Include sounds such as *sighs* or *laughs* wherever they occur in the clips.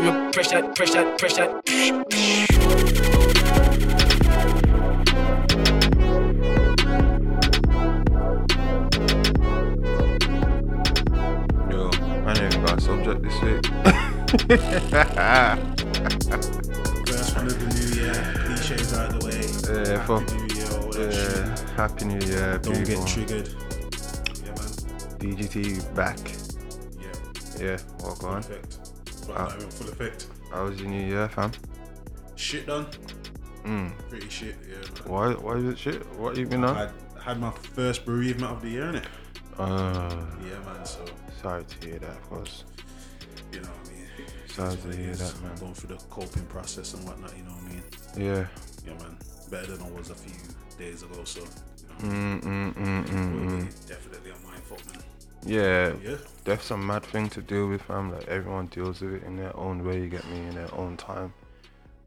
screaming, press that, press that, press that. Yo, I ain't even got a subject this week. First one of the new year, cliches out of the way. Yeah, Happy uh, fuck. New Year, all that uh, shit. happy new year, Don't people. get triggered. Yeah, man. DGT back. Yeah, Yeah, what full going? But Ah. not even full effect. How was your new year, fam? Shit done. Mm. Pretty shit. Yeah, man. Why? Why is it shit? What you been on? Had had my first bereavement of the year, innit? Uh, Yeah, man. So sorry to hear that, of course. you know what I mean. Sorry to hear that, man. Going through the coping process and whatnot. You know what I mean? Yeah. Yeah, man. Better than I was a few days ago. So. You know, Mm, mm, mm, mm, mm. definitely a mind fuck, man. Yeah, Yeah. that's a mad thing to deal with, fam. Like everyone deals with it in their own way. You get me in their own time.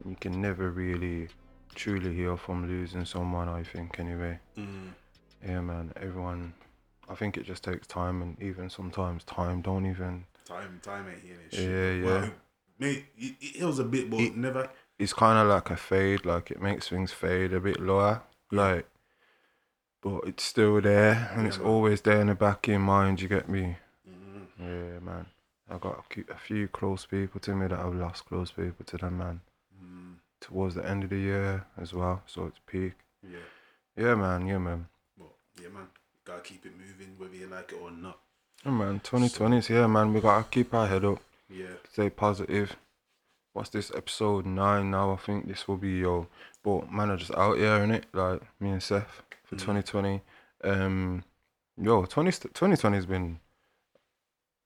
You can never really truly heal from losing someone. I think anyway. Mm. Yeah, man. Everyone. I think it just takes time, and even sometimes time don't even. Time, time ain't healing Yeah, shit. yeah. Well, mate, it, it was a bit, but It- never. It's kind of like a fade. Like it makes things fade a bit lower. Like, but it's still there, and Yeah, it's man. always there in the back of your mind. You get me? Mm. Yeah, man. I got a few- close people to me that I've lost close people to them, man. Mm. Towards the end of the year as well, so it's peak. Yeah, Yeah, man. Yeah, man. but yeah, man, gotta keep it moving whether you like it or not. Yeah, man. 2020's here, man. We gotta keep our head up, Yeah, stay positive. What's this episode nine now? I think this will be yo. But man, I just out here in it, like me and Seth for Mm. 2020. Um, yo, 20, 2020 has been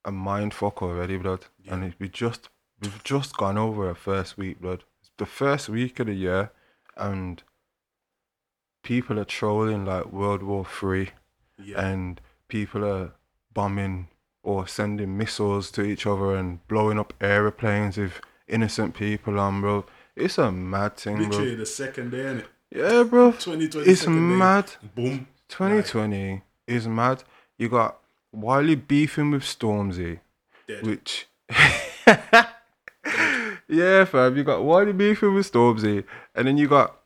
a mind fuck already, blood. And Yeah. it, we just we've just gone over a first week, blood. It's the first week of the year, and people are trolling like World War Three, yeah, and people are bombing or sending missiles to each other and blowing up aeroplanes with innocent people on, bro. It's a mad thing, literally bro. the second day, innit? Yeah, bro. 2020. It's second day, mad. Boom. 2020 is mad. You got Wiley beefing with Stormzy, Dead. which. *laughs* yeah, fam. You got Wiley beefing with Stormzy, and then you got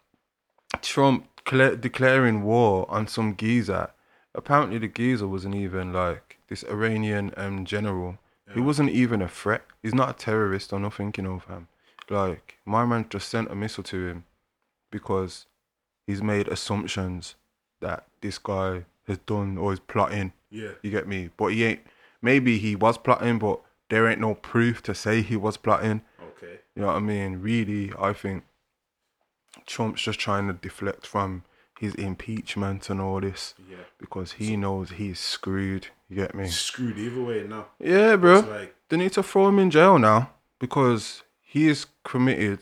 Trump cla declaring war on some geezer. Apparently, the geezer wasn't even like this Iranian um, general. He wasn't even a threat. He's not a terrorist or nothing, you know, fam. Like, my man just sent a missile to him because he's made assumptions that this guy has done or is plotting. Yeah, You get me? But he ain't. Maybe he was plotting, but there ain't no proof to say he was plotting. okay. You know what I mean? Really, I think Trump's just trying to deflect from his impeachment and all this Yeah. because he knows he's screwed. You get me? Screwed either way now. Yeah, bro. Like, They need to throw him in jail now because he has committed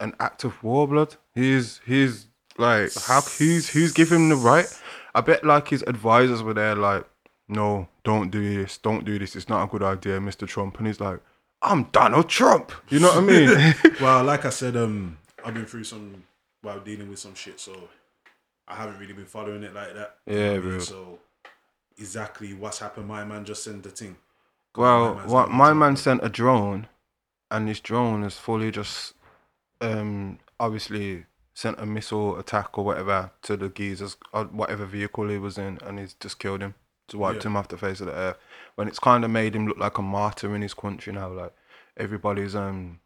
an act of war, blood. He's he's like how who's who's giving him the right? I bet like his advisors were there like, no, don't do this, don't do this. It's not a good idea, Mr. Trump. And he's like, I'm Donald Trump. You know what I mean? *laughs* well, like I said, um, I've been through some while dealing with some shit, so I haven't really been following it like that. Yeah, what I mean? bro. So exactly what's happened, my man just sent the thing. well, man's what my man sent a drone, and this drone is fully just, um, obviously sent a missile attack or whatever to the geezers, or whatever vehicle he was in, and he's just killed him, just wiped Yeah. him off the face of the earth. When it's kind of made him look like a martyr in his country now, like everybody's um,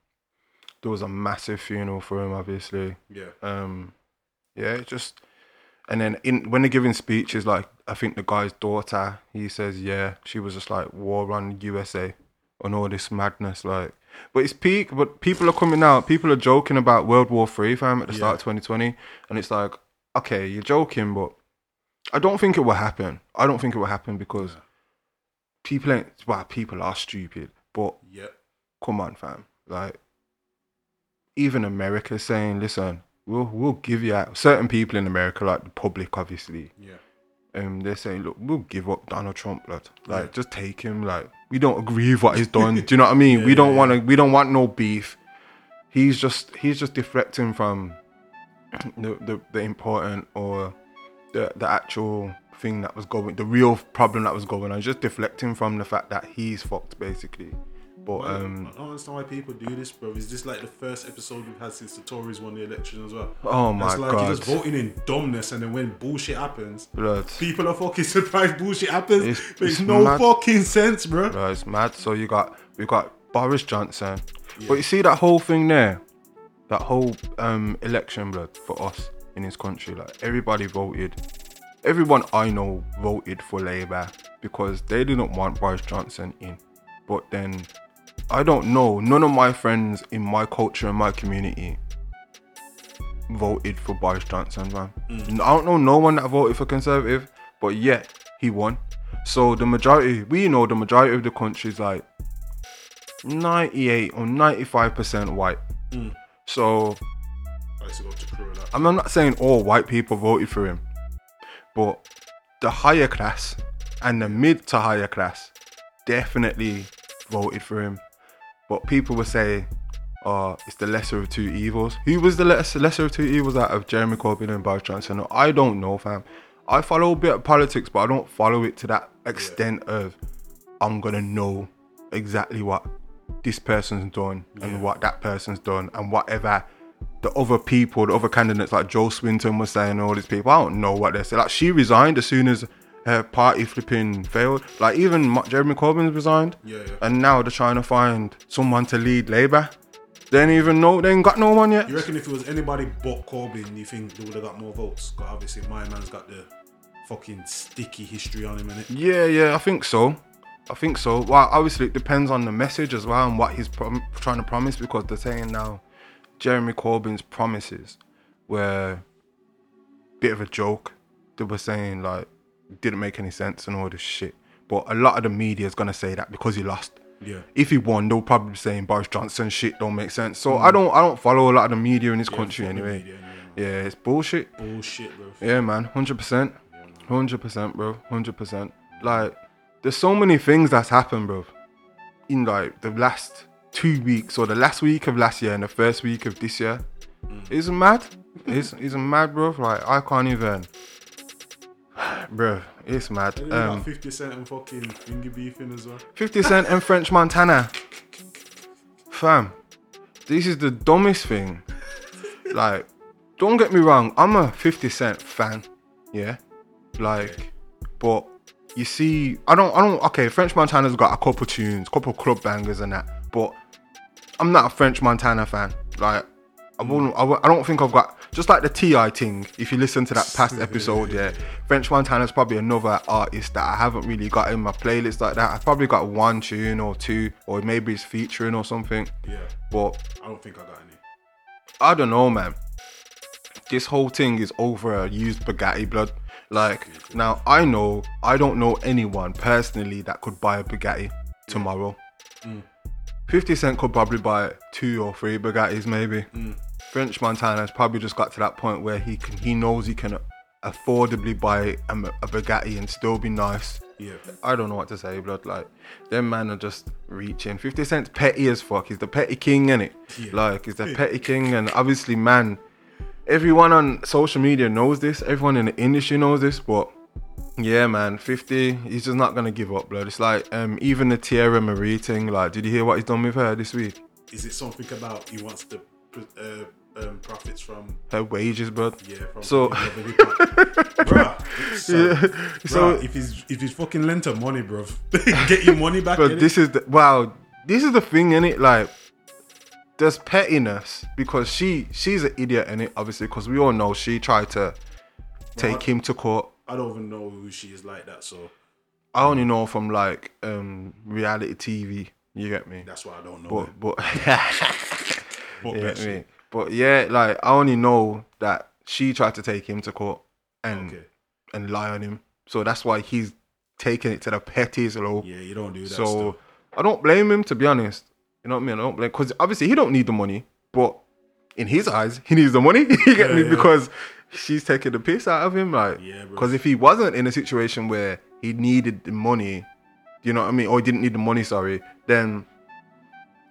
there was a massive funeral for him, obviously. Yeah, Um, yeah, it just and then in when they're giving speeches, like I think the guy's daughter, he says, yeah, she was just like war on USA and all this madness, like. But it's peak. But people are coming out. People are joking about World War Three, fam, at the start of 2020, and it's like, okay, you're joking, but I don't think it will happen. I don't think it will happen because people ain't. Well, people are stupid, but yeah, come on, fam. Like, even America saying, listen, we'll we'll give you out. Certain people in America, like the public, obviously, yeah, um, they're saying, look, we'll give up Donald Trump, lad. Like, just take him. Like, we don't agree with what he's *laughs* done. Do you know what I mean? Yeah, we don't yeah, want to. We don't want no beef. He's just he's just deflecting from the the, the important or the the actual thing that was going, the real problem that was going on. He's just deflecting from the fact that he's fucked, basically. But Man, um, I don't understand why people do this, bro. Is this like the first episode we've had since the Tories won the election as well? oh my it's like god, you're just voting in dumbness, and then when bullshit happens, blood. people are fucking *laughs* surprised bullshit happens. It's- Makes no mad. fucking sense, bro. Bro, it's mad. So you got we got Boris Johnson, but you see that whole thing there, that whole um election blood for us in this country. Like everybody voted, everyone I know voted for Labour because they didn't want Boris Johnson in. But then I don't know. None of my friends in my culture and my community voted for Boris Johnson, man. Mm. I don't know no one that voted for Conservative, but yet he won. So the majority, we know the majority of the country is like 98 or 95% white. Mm. So I used to go to Crew a lot. I'm not saying all white people voted for him, but the higher class and the mid to higher class definitely voted for him. But people would say, uh, it's the lesser of two evils. Who was the less, lesser of two evils out of Jeremy Corbyn and Boris Johnson? I don't know, fam. I follow a bit of politics, but I don't follow it to that extent of I'm gonna know exactly what this person's done and what that person's done and whatever the other people, the other candidates like Jo Swinson was saying, all these people, I don't know what they're saying. Like she resigned as soon as her party flipping failed. Like even Jeremy Corbyn's resigned, Yeah, yeah. and now they're trying to find someone to lead Labour. They ain't even know they ain't got no one yet. You reckon if it was anybody but Corbyn, you think they would have got more votes? Because obviously my man's got the fucking sticky history on him, innit? Yeah, yeah, I think so. I think so. Well, obviously it depends on the message as well and what he's prom- trying to promise because they're saying now Jeremy Corbyn's promises were a bit of a joke. They were saying like didn't make any sense and all this shit. But a lot of the media is gonna say that because he lost. Yeah. If he won, they'll probably be saying Boris Johnson shit don't make sense. So I mm. don't I don't follow a lot of the media in this country anyway. media anyway, yeah, it's bullshit. Bullshit, bro. Yeah, man, hundred percent, hundred percent, bro, hundred percent. Like, there's so many things that's happened, bro. In like the last two weeks or the last week of last year and the first week of this year, mm. it's mad. It's it's mad, bro. Like I can't even, bro. It's mad. And Um, got 50 Cent and fucking finger beefing as well. 50 Cent and French Montana. Fam, this is the dumbest thing. Like, don't get me wrong, I'm a 50 Cent fan. Yeah. Like, but you see, I don't, I don't, okay, French Montana's got a couple tunes, couple club bangers and that, but I'm not a French Montana fan. Like, I wouldn't, I, I don't think I've got, just like the Ti thing. If you listen to that past *laughs* episode, yeah, French Montana's probably another artist that I haven't really got in my playlist like that. I've probably got one tune or two, or maybe it's featuring or something. Yeah. But I don't think I got any. I don't know, man. This whole thing is over a used Bugatti blood. Like now, I know I don't know anyone personally that could buy a Bugatti tomorrow. Mm. Fifty Cent could probably buy two or three Bugattis, maybe. Mm. French Montana's probably just got to that point where he can, he knows he can affordably buy a, a Bugatti and still be nice. Yeah. I don't know what to say, blood. Like, them man are just reaching. 50 Cent's petty as fuck. He's the petty king, innit? Yeah. Like, he's the petty king, and obviously, man, everyone on social media knows this. Everyone in the industry knows this, but yeah, man, 50, he's just not gonna give up, blood. It's like, um, even the Teairra Mari thing, like, did you hear what he's done with her this week? Is it something about he wants to uh, um, profits from Her wages, blood. yeah from So- fucking hip hop? bruh, so, So- if he's if he's fucking lent her money, bro, *laughs* get your money back. But this is the wow. This is the thing in it. Like, there's pettiness because she she's an idiot in it. Obviously, because we all know she tried to take him to court. I don't even know who she is like that, so I only know from like um reality TV. You get me? that's why I don't know. But her. but *laughs* But you get me? But yeah, like I only know that she tried to take him to court and Okay. and lie on him. So that's why he's taking it to the pettiest low. Yeah, you don't do that. So stuff. I don't blame him to be honest. You know what I mean? I don't blame because obviously he don't need the money, but in his eyes, he needs the money. *laughs* you get Yeah, me? yeah. Because she's taking the piss out of him. Like, Yeah, because if he wasn't in a situation where he needed the money, you know what I mean, or he didn't need the money, sorry, then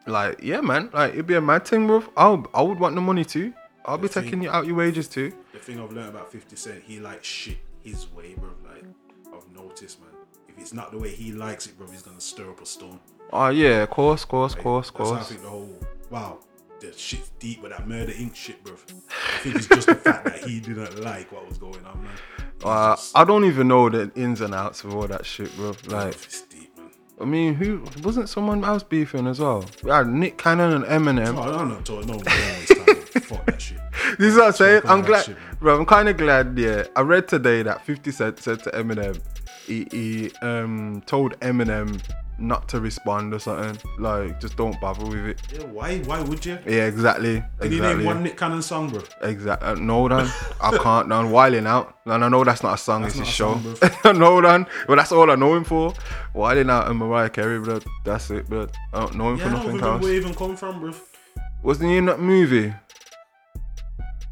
like, yeah, man, like it'd be a mad thing, bro. I I would want the money too. I'll be thing- taking you out your wages too. the thing I've learned about 50 Cent, he like shit his way, bro. Like I've noticed, man. If it's not the way he likes it, bro, he's gonna stir up a storm. Oh yeah, course, course, course, That's how I course. think the whole wow, the shit's deep with that Murder Inc shit, bro. I think it's just the fact that he didn't like what was going on, man. Uh, just- I don't even know the ins and outs of all that shit, bro. Like, it's deep, man. I mean, who wasn't someone else beefing as well? We had Nick Cannon and Eminem. Oh, talking. No, no. Fuck that shit. *laughs* This is what I'm saying. I'm glad, shit, bro. I'm kind of glad. Yeah, I read today that 50 Cent said to Eminem, he, he um told Eminem not to respond or something. Like, just don't bother with it. Yeah, why? Why would you? Yeah, exactly. Can you name Exactly. one Nick Cannon song, bro? Exactly. Uh, no, Dan. I can't, Dan. Wilding out. And I know that's not a song, That's it's a show. song, *laughs* no, Dan. But that's all I know him for. Wilding out and Mariah Carey, bro. That's it, bro. I don't know him Yeah, for nothing else. where he even come from, bro. Wasn't he in that movie?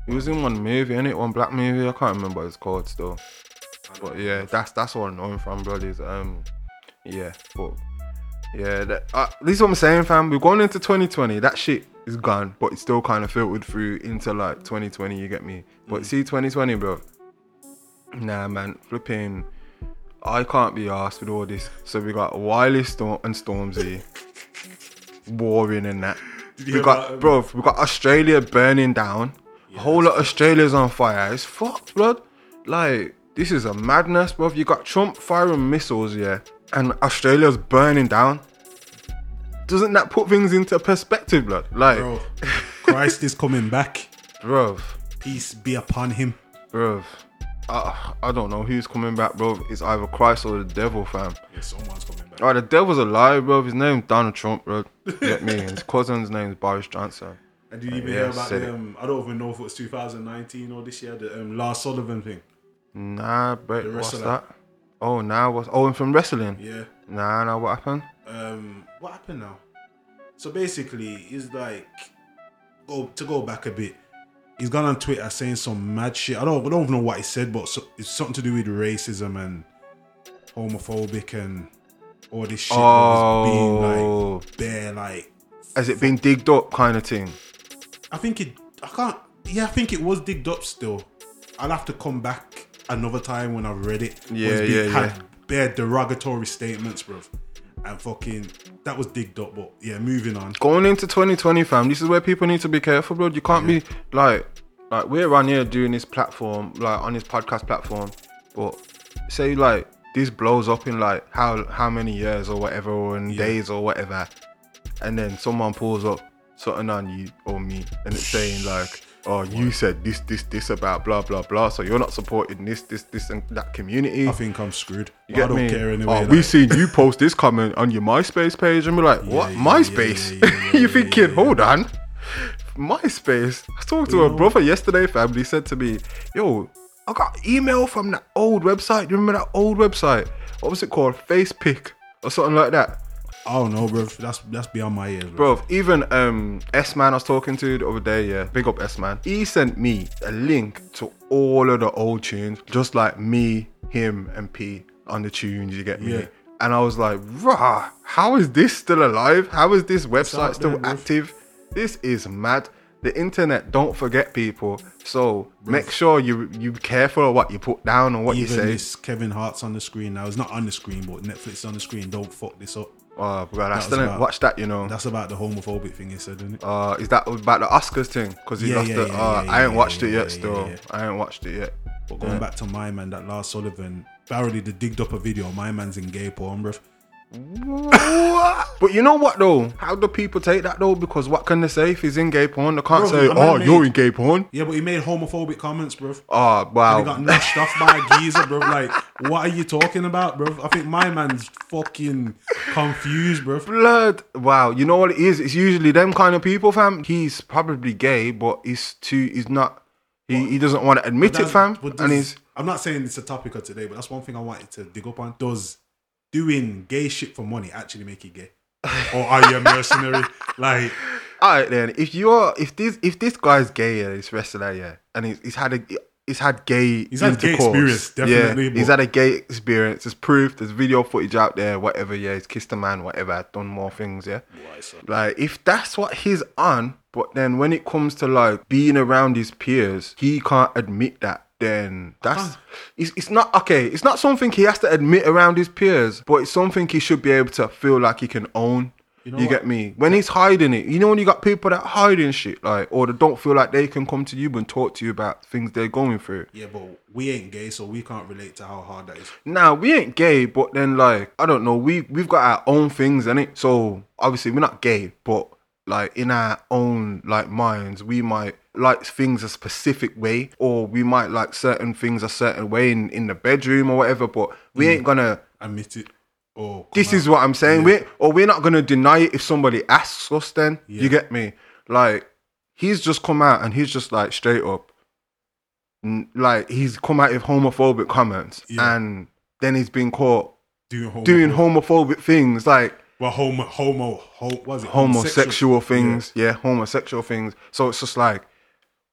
He was in one movie, innit? One black movie. I can't remember what it's called still. But yeah, that's that's all I know him from, bro. Is um, yeah, but yeah, that, uh, this is what I'm saying, fam. We're going into 2020. That shit is gone, but it's still kind of filtered through into like 2020. You get me? But see, 2020, bro. Nah, man, flipping. I can't be asked with all this. So we got Wiley Storm and Stormzy warring and that. *laughs* We got, um, bro, we got Australia burning down. a whole lot of Australia's on fire. It's fucked, blood. Like, this is a madness, bro. You got Trump firing missiles, yeah, and Australia's burning down. Doesn't that put things into perspective, blood? Like, Bro, Christ is coming back. *laughs* bro, Peace be upon him. bro. I, I don't know who's coming back, bro. It's either Christ or the devil, fam. Yeah, someone's coming back. Oh, the devil's alive, bro. His name's Donald Trump, bro. Get me? *laughs* His cousin's name's Boris Johnson. And did you even Yeah, hear about the, um, I don't even know if it was 2019 or this year, the um, Lars Sullivan thing. Nah, bro. The What's that? Oh, now what's? Oh, and from wrestling. Yeah. Nah, nah. What happened? Um, what happened now? So basically, he's like, go to go back a bit. He's gone on Twitter saying some mad shit. I don't, I don't even know what he said, but so, it's something to do with racism and homophobic and all this shit. Oh. Being Oh, like bare, like has it been digged up, kind of thing? I think it. I can't. Yeah, I think it was digged up still. I'll have to come back another time when I've read it. Yeah, yeah, had yeah. Bare derogatory statements, bro. And fucking that was digged up. But yeah, moving on. Going into 2020, fam. This is where people need to be careful, bro. You can't be like, like we're on here doing this platform, like on this podcast platform, but say like this blows up in like how how many years or whatever, or in days or whatever, and then someone pulls up something on you or me, and it's saying like. Oh, you said this, this, this about blah, blah, blah. So you're not supporting this, this, this, and that community. I think I'm screwed. You But I get don't me? care anyway. oh, like, we seen you post this comment on your MySpace page, and we're like, what? yeah, yeah, MySpace? yeah, yeah, *laughs* yeah, you yeah, thinking? yeah, Hold on, MySpace. I talked to You a know- brother yesterday, fam. He said to me, "Yo, I got email from that old website. You remember that old website? What was it called? FacePick or something like that." I don't know, bro. That's that's beyond my ears, bro. Bro, even um S Man I was talking to the other day, yeah, big up S Man. He sent me a link to all of the old tunes, just like me, him, and P on the tunes. You get me? Yeah. And I was like, rah, how is this still alive? How is this website still there, active? This is mad. The internet don't forget people, so make sure you you careful of what you put down and what you Even say. this Kevin Hart's on the screen now. It's not on the screen, but Netflix is on the screen. Don't fuck this up. Oh, bro, I was still didn't about- watch that, you know. That's about the homophobic thing he said, isn't it? Uh, is that about the Oscars thing? Because he Yeah, lost yeah, the. yeah, uh, yeah, I ain't yeah, watched yeah, it yeah, yet. yeah, Still, yeah. I ain't watched it yet. But going back to my man, that Lars Sullivan, apparently they digged up a video. of My man's in gay porn, bro. But you know what though? How do people take that though? Because what can they say if he's in gay porn? They can't Bro, say, a man "Oh, made- you're in gay porn." Yeah, but he made homophobic comments, bro. Oh ah, wow. He got noshed off by a geezer, bro. Like, what are you talking about, bro? I think my man's fucking confused, bro. Blood. Wow. You know what it is? It's usually them kind of people, fam. He's probably gay, but he's too. He's not. He, he doesn't want to admit it, That's- fam. but And he's. I'm not saying it's a topic of today, but that's one thing I wanted to dig up on. Does doing gay shit for money actually make you gay? or are you a mercenary? *laughs* like, All right then. If you're, if this, if this guy's gay, yeah, this wrestler, yeah, and he's, he's had a, he's had gay, He's had gay experience, definitely, Yeah, he's had a gay experience. There's proof. There's video footage out there. Whatever. Yeah, he's kissed a man. Whatever. Done more things. Yeah. Like if that's what he's on, but then when it comes to like being around his peers, he can't admit that. Then that's it's, it's not okay. It's not something he has to admit around his peers, but it's something he should be able to feel like he can own. You, know you get me? When he's hiding it, you know when you got people that hiding shit, like or that don't feel like they can come to you and talk to you about things they're going through. Yeah, but we ain't gay, so we can't relate to how hard that is. Now we ain't gay, but then like I don't know, we we've got our own things in it. So obviously we're not gay, but like in our own like minds, we might like things a specific way, or we might like certain things a certain way in in the bedroom or whatever. But we ain't mm. gonna. Admit it. Or This out. is what I'm saying. We or we're not gonna deny it if somebody asks us. Then Yeah. you get me? Like he's just come out and he's just like straight up, like he's come out with homophobic comments, Yeah. and then he's been caught doing homo, doing homophobic things like well homo homo ho, is it homosexual things. Yeah. homosexual things. So it's just like,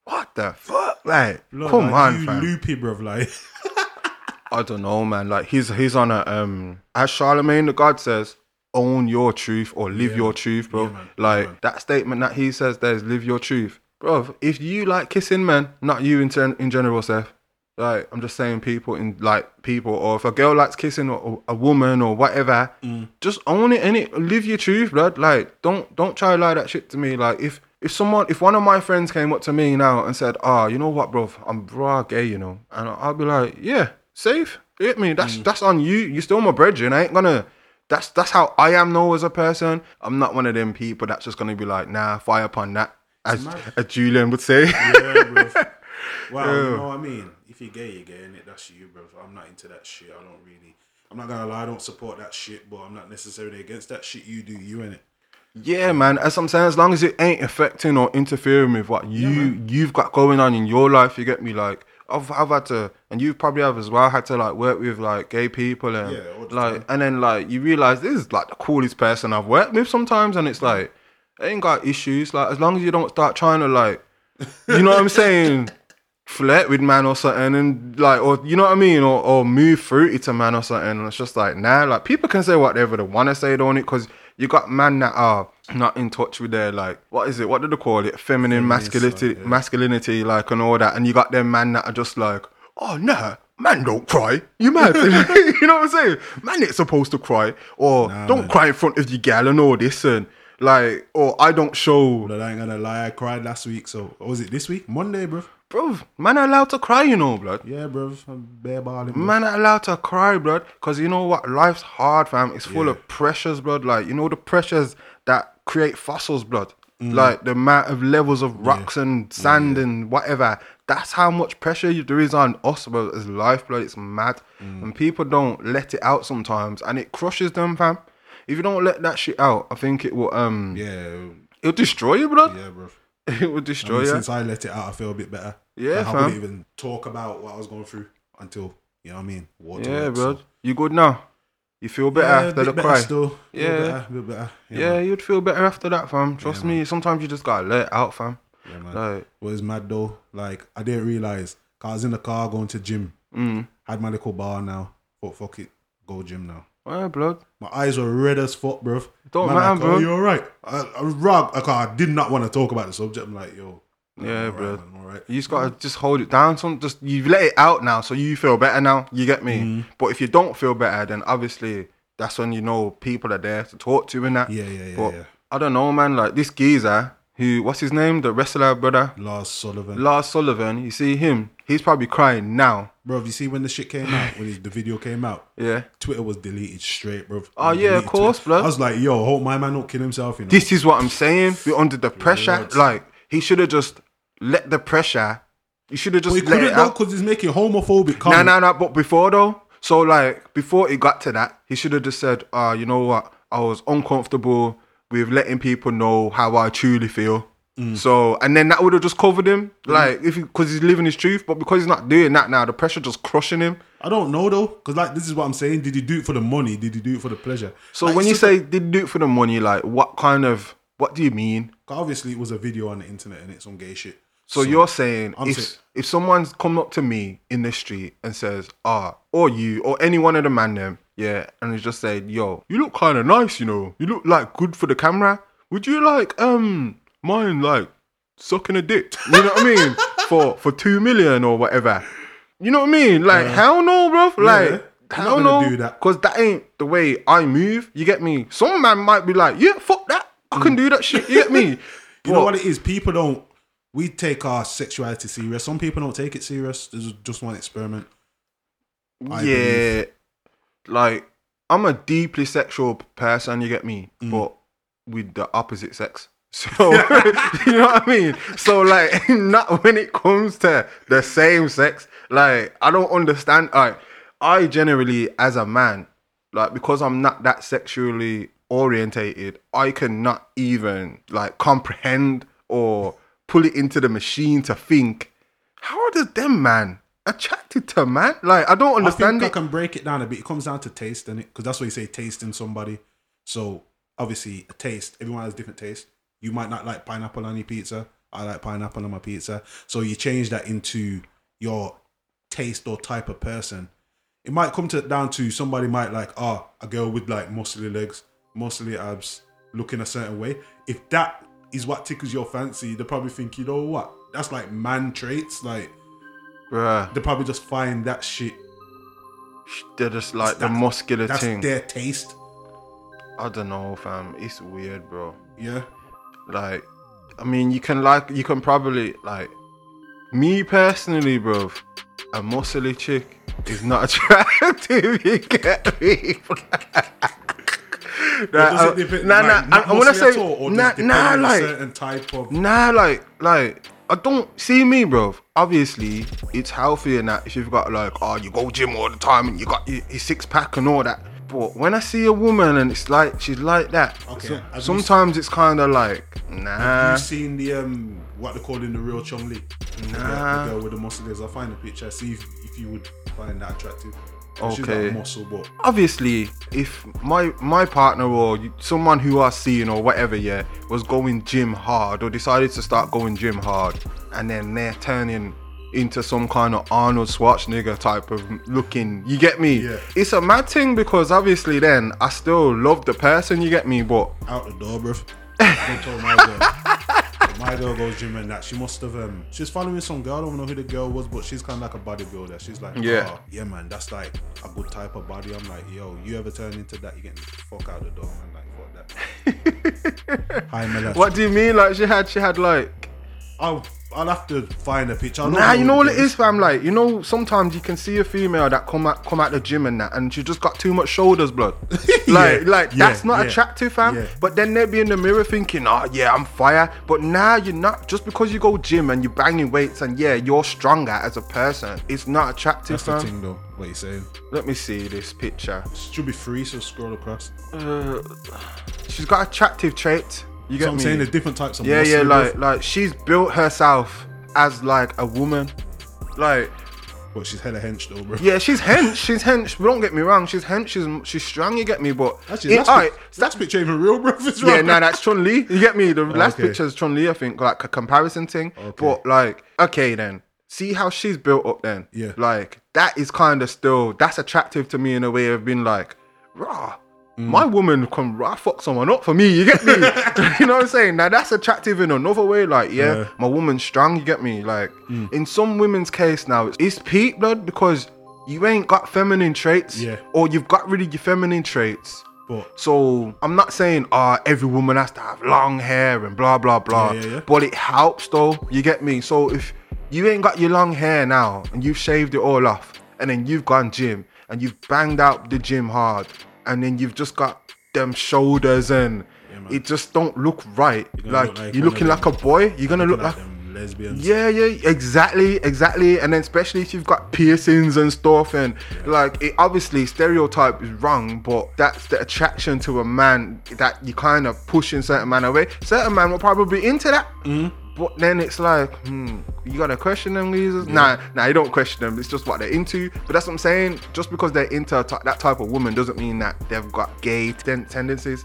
what the fuck? Like, Lord, come like, on, you fam. loopy, bruv. Like, *laughs* I don't know, man. Like he's he's on a um as Charlemagne the God says, own your truth or live Yeah, your truth, bro. Yeah, like Yeah, that statement that he says there's live your truth. Bro, if you like kissing men, not you in gen- in general, Seth. Like I'm just saying people in like people or if a girl likes kissing or, or a woman or whatever, Mm. just own it and it live your truth, blood. Like don't don't try to lie that shit to me. Like if if someone if one of my friends came up to me now and said, "Ah, you know what, bro? I'm bra gay, you know," and I'll be like, "Yeah, safe. You get me? That's that's on you. You still my brethren. I ain't gonna." That's that's how I am now as a person. I'm not one of them people that's just gonna be like, "Nah, fire upon that," as as Julian would say. yeah, bruv. *laughs* Wow, you know what I mean? If you're gay, you're gay, and that's you, bro. I'm not into that shit. I don't really. I'm not gonna lie. I don't support that shit, but I'm not necessarily against that shit. You do you in it. Yeah, man. As I'm saying, as long as it ain't affecting or interfering with what you you've got going on in your life, you get me. Like I've I've had to, and you probably have as well, had to like work with like gay people and Yeah, like, and then like you realize this is like the coolest person I've worked with sometimes, and it's like I ain't got issues. Like as long as you don't start trying to like, *laughs* you know what I'm saying. Flirt with man or something, and like, or you know what I mean, or, or move fruity to man or something. And it's just like, nah, like people can say whatever they want to say, don't it? Because you got man that are not in touch with their like, what is it? What do they call it? Feminine masculinity, stuff, yeah. masculinity, like, and all that. And you got them man that are just like, oh nah, man don't cry. You mad? *laughs* *laughs* you know what I'm saying? Man it's supposed to cry, or don't man. cry in front of your gal and all this, and like, or I don't show. But I ain't gonna lie. I cried last week. So was it this week? Monday, bruv. Bro, man allowed to cry, you know, blood. Yeah, bro, I'm bare balling. bruv. Man allowed to cry, blood. Cause you know what? Life's hard, fam. It's full Yeah. of pressures, blood. Like, you know the pressures that create fossils, blood. Mm. Like the amount of levels of rocks and sand and whatever. That's how much pressure you- there is on us, bro. As life, blood. It's mad. Mm. And people don't let it out sometimes. And it crushes them, fam. If you don't let that shit out, I think it will um Yeah, it'll destroy you, blood. yeah, bruv. *laughs* It would destroy you. since I let it out, I feel a bit better. Yeah, Like, I wouldn't even talk about what I was going through until you know what I mean. Water Yeah, bro. so- You good now? You feel better Yeah, a after the better cry? Still, Yeah. yeah, better, a bit better. Yeah, you'd feel better after that, fam. Trust Yeah, me. Sometimes you just gotta let it out, fam. Yeah, man. Like, What is mad though? Like I didn't realize. Cause I was in the car going to gym. mm. Had my little bar now. Thought fuck it, go gym now. Well, blood. My eyes were red as fuck, bro. Don't Man, matter, like, bro. Oh, you alright? I, I was rug. I, I did not want to talk about the subject. I'm like, yo. Yeah, alright, bro. man, I'm alright. You just gotta just hold it down. Some just you've let it out now, so you feel better now. You get me? Mm-hmm. But if you don't feel better, then obviously that's when you know people are there to talk to and that. Yeah, yeah, yeah, But yeah. I don't know, man. Like this geezer, who what's his name? The wrestler brother, Lars Sullivan. Lars Sullivan. You see him? He's probably crying now. bro, you see when the shit came out, when the video came out, Yeah. Twitter was deleted straight, bro. Oh, yeah, of course, Twitter. blood. I was like, yo, hope my man don't kill himself, you know. This is what I'm saying. We're under the pressure. Lord. Like he should have just let the pressure. You should have just he let couldn't it out. because he's making homophobic No, comments. no, no. But before though, so like before it got to that, he should have just said, "Ah, you know what? I was uncomfortable with letting people know how I truly feel." Mm. So, and then that would have just covered him, like if because he's living his truth. But because he's not doing that now, the pressure just crushing him. I don't know though, because like this is what I'm saying. Did he do it for the money? Did he do it for the pleasure? So Like, when you say did you do it for the money, like what kind of what do you mean? obviously it was a video on the internet and it's some gay shit. So, you're saying I'm if if someone's come up to me in the street and says, ah, or you, or any one of the man them, yeah, and he's just said, yo, you look kind of nice, you know, you look like good for the camera. Would you like um mind like sucking a dick? You know what I mean? *laughs* For for two million or whatever. You know what I mean? Like hell no, bro. Like Yeah. Hell no, do that. because that ain't the way I move. You get me? Some man might be like, yeah, fuck that. I can do that shit. You get me? *laughs* Mm. You know what it is? People don't. We take our sexuality serious. Some people don't take it serious. This is just one experiment. I yeah, like I'm a deeply sexual person. You get me? Mm. But with the opposite sex. *laughs* So *laughs* you know what I mean? So like, *laughs* not when it comes to the same sex. Like I don't understand. Like I generally, as a man, like because I'm not that sexually orientated, I cannot even like comprehend or pull it into the machine to think. How does them man *laughs* attracted to man? Like I don't I understand think I it. can break it down a bit. It comes down to taste, and it because that's what you say, tasting somebody. So obviously, a taste. Everyone has different taste. You might not like pineapple on your pizza. I like pineapple on my pizza. So you change that into your taste or type of person. It might come to down to somebody might like ah a girl with like muscly legs, muscly abs, looking a certain way. If that is what tickles your fancy, they probably think you know what that's like man traits. Like Bruh, they probably just find that shit they're just like the muscular that's thing. their taste. I don't know, fam. It's weird, bro. Yeah. Like, I mean, you can like, you can probably like, me personally, bro. A muscly chick is not *laughs* attractive. You get me? *laughs* But does it uh, depend- nah, not I, want to say, nah, nah, like, certain type of. Nah, like, like, I don't see me, bro. Obviously, it's healthy and that if you've got like, oh, you go gym all the time and you got your, your six pack and all that. But when I see a woman and it's like she's like that, Okay, so- have sometimes it's kind of like, nah. Have you seen the um what they call in the real? The, girl- Nah. the girl with the muscles. I'll find a picture. See if, if you would find that attractive. Okay. muscle, but obviously, if my my partner or someone who I seen or whatever, yeah, was going gym hard or decided to start going gym hard, and then they're turning into some kind of Arnold Schwarzenegger type of looking, you get me? Yeah. It's a mad thing because obviously, then I still love the person, you get me, but out the door, bruv. *laughs* My girl. Goes gym and that. She must have um. She's following some girl. I don't know who the girl was, but she's kind of like a bodybuilder. She's like, Yeah. oh, yeah, man. That's like a good type of body. I'm like, yo, you ever turn into that? You get the fuck out the door, man. Like, fuck that. *laughs* Hi, what do you mean? Like she had, she had like. I'll I'll have to find a picture. I Nah, you know what it is, fam. Like, you know, sometimes you can see a female that come out come at the gym and that, and she just got too much shoulders, blood. Like, *laughs* like yeah, that's not yeah, attractive, fam. yeah. But then they be in the mirror thinking, oh yeah, I'm fire. But now you're not. Just because you go gym and you're banging weights and yeah, you're stronger as a person, it's not attractive, That's the fam. thing, though. What you saying? Let me see this picture. Should be free, so scroll across. Uh, she's got attractive traits. You get So I'm me? saying there's different types of Yeah, yeah, like like she's built herself as like a woman. Like But she's hella hench though, bro. yeah, she's hench, she's hench. Don't get me wrong, she's hench, she's she's strong. You get me? But Actually, it- that's, alright, that's picture even real, bro. Yeah, well. nah, that's Chun Li. You get me? The *laughs* last okay. picture is Chun Li. I think like a comparison thing. Okay. But like, okay, then see how she's built up. Then Yeah. like that is kind of still that's attractive to me in a way of being like, rah. Mm. My woman can rah fuck someone up for me, you get me? *laughs* you know what I'm saying? Now that's attractive in another way, like, yeah, Yeah. Mm. my woman's strong, you get me? Like, in some women's case now, it's, it's peak blood because you ain't got feminine traits, Yeah. or you've got rid of your feminine traits. But So I'm not saying uh every woman has to have long hair and blah blah blah. Yeah, yeah. But it helps though. You get me? So if you ain't got your long hair now and you've shaved it all off and then you've gone gym and you've banged out the gym hard and then you've just got them shoulders and Yeah, it just don't look right. Like, look like you're looking like a boy. You're gonna look like them lesbians. yeah, yeah, exactly, exactly. And then especially if you've got piercings and stuff, and like it obviously stereotype is wrong, but that's the attraction to a man that you kind of pushing certain man away. Certain man will probably be into that. Mm-hmm. But then it's like, hmm, you gotta question them geezers. Nah, nah, you don't question them. It's just what they're into. But that's what I'm saying. Just because they're into ty- that type of woman doesn't mean that they've got gay ten- tendencies.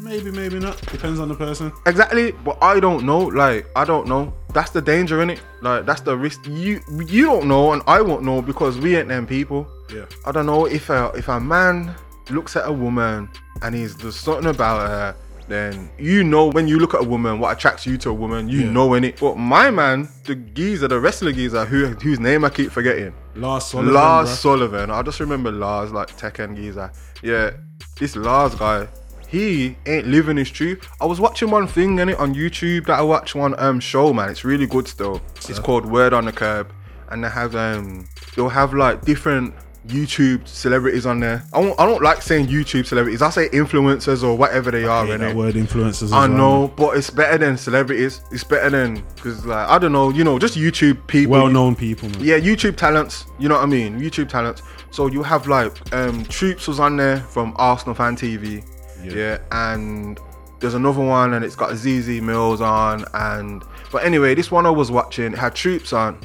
Maybe, maybe not. Depends on the person. Exactly, but I don't know. Like I don't know. That's the danger in it. Like that's the risk. You you don't know, and I won't know because we ain't them people. Yeah. I don't know if a if a man looks at a woman and he's there's something about her, then you know when you look at a woman what attracts you to a woman. You Yeah. know in it. But my man, the geezer, the wrestler geezer, who whose name I keep forgetting. Lars Sullivan. Lars bruh. Sullivan. I just remember Lars, like Tekken geezer. Yeah, this Lars guy, he ain't living his truth. I was watching one thing in it on YouTube that I watched one um show, man. It's really good still. It's called Word on the Curb, and they have um they'll have like different YouTube celebrities on there. I don't, I don't like saying YouTube celebrities. I say influencers or whatever they are. Hate that word influencers. as I well, know, but it's better than celebrities. It's better than because like I don't know, you know, just YouTube people. Well-known people, man. Yeah, YouTube talents. You know what I mean? YouTube talents. So you have like um Troopz was on there from Arsenal Fan TV. Yeah. Yeah. and there's another one and it's got Zeze Millz on and but anyway, this one I was watching had Troopz on,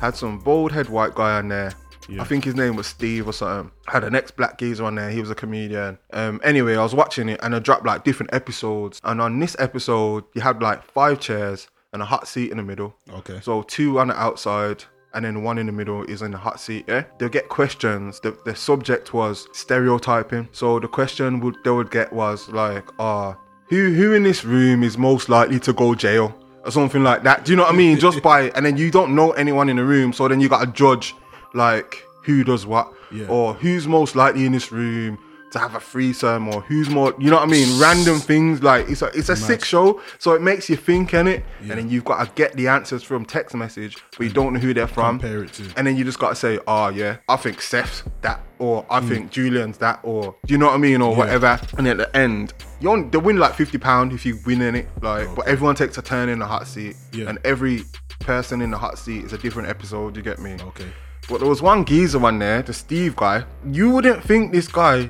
had some bald head white guy on there. Yeah. I think his name was Steve or something. Had an ex black geezer on there. He was a comedian. Um, anyway, I was watching it and I dropped like different episodes. And on this episode, you had like five chairs and a hot seat in the middle. Okay. So two on the outside and then one in the middle is in the hot seat. Yeah. They'll get questions. The, the subject was stereotyping. So the question would they would get was like, uh, who who in this room is most likely to go jail? Or something like that. Do you know what I mean? Just *laughs* by and then you don't know anyone in the room, so then you gotta judge like who does what. Yeah. Or who's most likely in this room to have a threesome or who's more you know what I mean? Random things like it's a it's a sick show, so it makes you think in it, and then you've got to get the answers from text message, but you don't know who they're from. Compare it to. And then you just got to say, oh yeah, I think Seth's that, or I Mm. think Julian's that, or do you know what I mean, or whatever. And at the end, you on, they win like fifty pound if you win in it, like. But everyone takes a turn in the hot seat, Yeah. and every person in the hot seat is a different episode. You get me? Okay. But there was one geezer one there, the Steve guy. You wouldn't think this guy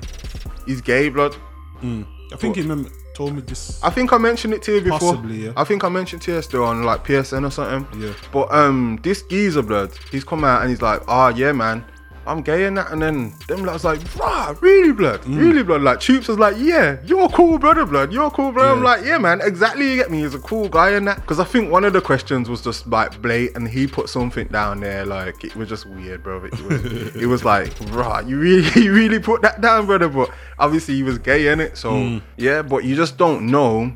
is gay, blood. I think he remember told me this. I think I mentioned it to you before. Possibly, yeah. I think I mentioned to you still on like PSN or something. Yeah. But um, this geezer blood, he's come out and he's like, ah, yeah, man, I'm gay and that. And then them lads like, bruh, really blood, Mm. really blood. Like Troopz was like, yeah, you're a cool brother, blood. You're a cool brother. I'm like, yeah, man, exactly. You get me. He's a cool guy and that. Because I think one of the questions was just like blatant. and he put something down there. Like it was just weird, bro. It was, it was *laughs* like, rah, you really, *laughs* you really put that down, brother. But obviously he was gay in it. So Mm. yeah, but you just don't know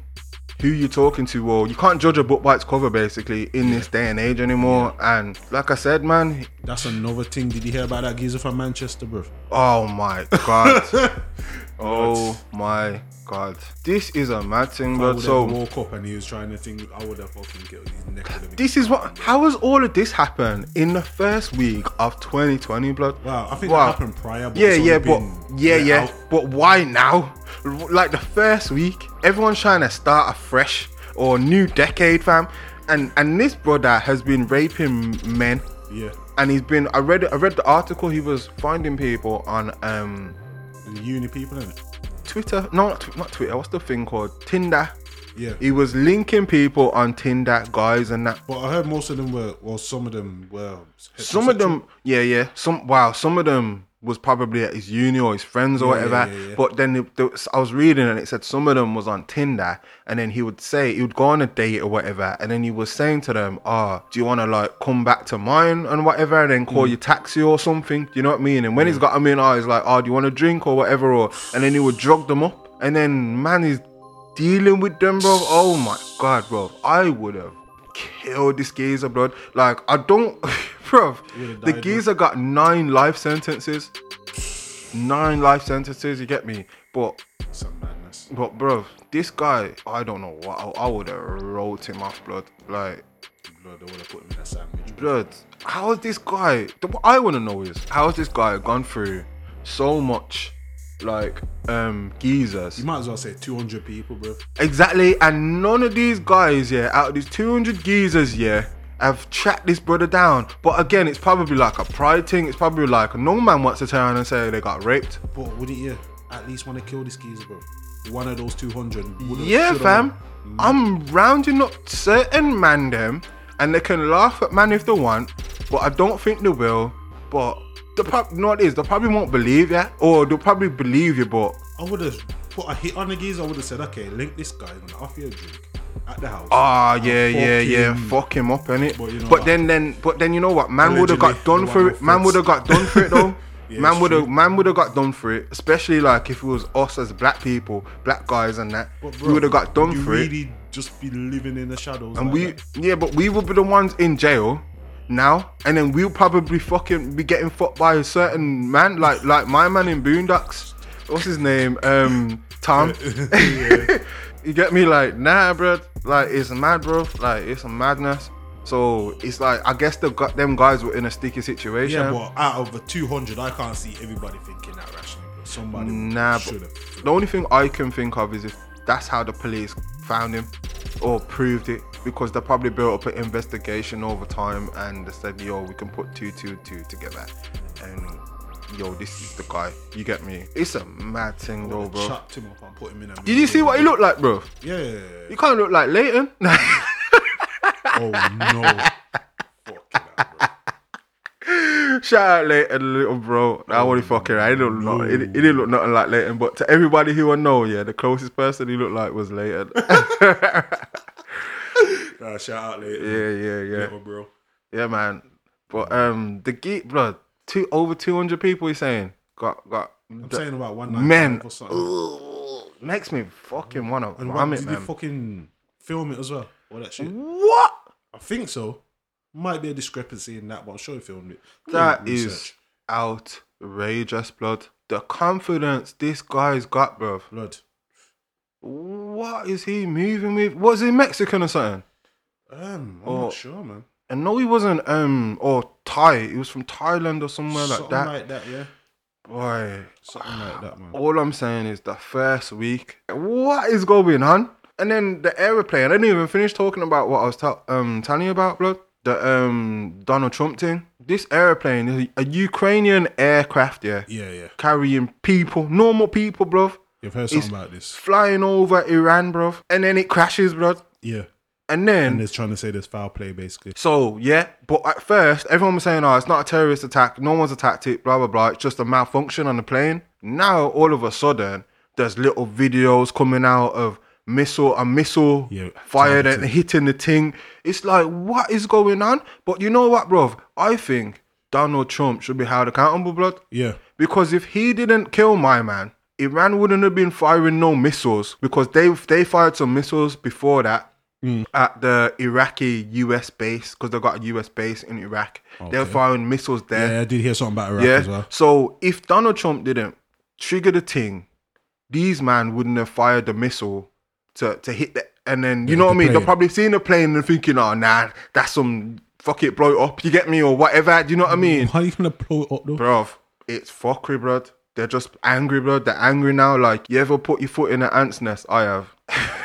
who you're talking to or you can't judge a book by its cover basically in this day and age anymore. And like i said man That's another thing. Did you hear about that geezer from Manchester, bro? oh my *laughs* god. *laughs* Oh my god this is a mad thing but so woke up and he was trying to think I would have fucking killed his neck. this is what how has all of this happened in the first week of 2020 blood Wow, I think Wow. that happened prior. But yeah yeah but yeah yeah out. but why now like the first week everyone's trying to start afresh or new decade fam and and this brother has been raping men Yeah, and he's been i read i read the article he was finding people on um the uni people in it. Twitter no not, Tw- not twitter what's the thing called? Tinder. Yeah, he was linking people on tinder guys and that. But I heard most of them were, well, some of them were. some of them yeah yeah. Some wow some of them was probably at his uni or his friends or Yeah, whatever. yeah, yeah, but then it, was- i was reading and it said some of them was on tinder and then he would say he would go on a date or whatever and then he was saying to them oh do you want to like come back to mine and whatever and then Mm. call you taxi or something? Do you know what i mean? And when he's got them in oh he's like oh do you want a drink or whatever? Or and then he would drug them up and then man is dealing with them bro. Oh my god bro. I would have killed this geezer blood like i don't *laughs* bro the died, geezer got nine life sentences nine life sentences you get me but Some madness. but bro this guy i don't know what i, I would have wrote him off blood like Blood, they would have put him in a sandwich. blood how is this guy what i want to know is how has this guy gone through so much like um geezers You might as well say 200 people, bro. Exactly, and none of these guys, yeah, out of these 200 geezers, yeah, have tracked this brother down. But again, it's probably like a pride thing. It's probably like no man wants to turn and say they got raped. But wouldn't you at least want to kill this geezer, bro? One of those 200. Yeah, fam. I'm rounding up certain man them, and they can laugh at man if they want, but I don't think they will. But the prob- you know what it is, they probably won't believe you, or they'll probably believe you, but I would have put a hit on the geezer. I would have said, okay, link this guy. I'm gonna offer you a drink at the house. Ah, yeah, yeah, yeah. Fuck him up, innit? But you know but then, then, but then, you know what? Man would have got done for it. Man would have got done for it though. *laughs* Yeah, man would have, man would have got done for it. Especially like if it was us as black people, black guys, and that. But we would have got done for it. really just be living in the shadows. And like we, that. yeah, but we would be the ones in jail now, and then we'll probably fucking be getting fucked by a certain man, like like my man in Boondocks. What's his name? Um, Tom. *laughs* *laughs* you get me? Like, nah, bro. Like, it's mad, bro. Like, it's a madness. So it's like I guess the them guys were in a sticky situation. Yeah, but out of the 200, I can't see everybody thinking that rationally. But somebody Nah, should have. the only thing I can think of is if that's how the police found him or proved it, because they probably built up an investigation over time and they said, "Yo, we can put two, two, two together," and yo, this is the guy. You get me? It's a mad thing, though, bro. Chopped him up and put him in. Did you see what he looked like, bro? Yeah. You kind of look like Leighton. *laughs* Oh no. *laughs* Fucking hell, bro. Shout out Leighton, little bro. I want to fucking. I didn't look. He, he didn't look nothing like Leighton, but to everybody who I know, yeah, the closest person he looked like was Leighton. *laughs* Nah, shout out later. yeah, yeah, yeah. Little bro. Yeah, man. But um, the geek blood, two over two hundred people. He's saying got got I'm the- saying about one night men. or something. Ugh, makes me fucking wanna And vomit, did they man. fucking film it as well? All that shit. What? I think so. Might be a discrepancy in that, but I'm sure he filmed it. That Research. is outrageous, blood. The confidence this guy's got, bruv. blood. What is he moving with? Was he Mexican or something? Um, I'm Oh. not sure, man. And no, he wasn't. Um, or Thai. He was from Thailand or somewhere like Something that. like that, yeah. Boy, Something like that, man. All I'm saying is the first week, what is going on? And then the aeroplane. I didn't even finish talking about what I was ta- um telling you about, blood. The um Donald Trump thing. This airplane is a Ukrainian aircraft, yeah, Yeah, yeah. carrying people, normal people, bro, You've heard something about this. flying over Iran, bro, and then it crashes, bro. Yeah. And then And they're trying to say there's foul play, basically. So yeah, but at first everyone was saying, "Oh, it's not a terrorist attack. No one's attacked it. Blah blah blah. It's just a malfunction on the plane." Now all of a sudden, there's little videos coming out of missile a missile Yeah, fired and hitting the thing. It's like, what is going on? But you know what, bro? I think Donald Trump should be held accountable, blood. Yeah. Because if he didn't kill my man, Iran wouldn't have been firing no missiles because they they fired some missiles before that Mm. at the Iraqi US base because they've got a US base in Iraq. They're firing missiles there. Yeah, I did hear something about Iraq Yeah. as well. So if Donald Trump didn't trigger the thing, these man wouldn't have fired the missile to to hit the and then you The- know what I mean? They're probably seeing the plane and thinking, oh nah, that's some fuck it, blow it up. You get me or whatever. Do you know what I mean? How are you gonna blow it up though? Bruv, it's fuckery, bro. They're just angry, bro. They're angry now. Like, you ever put your foot in an ant's nest? I have. *laughs*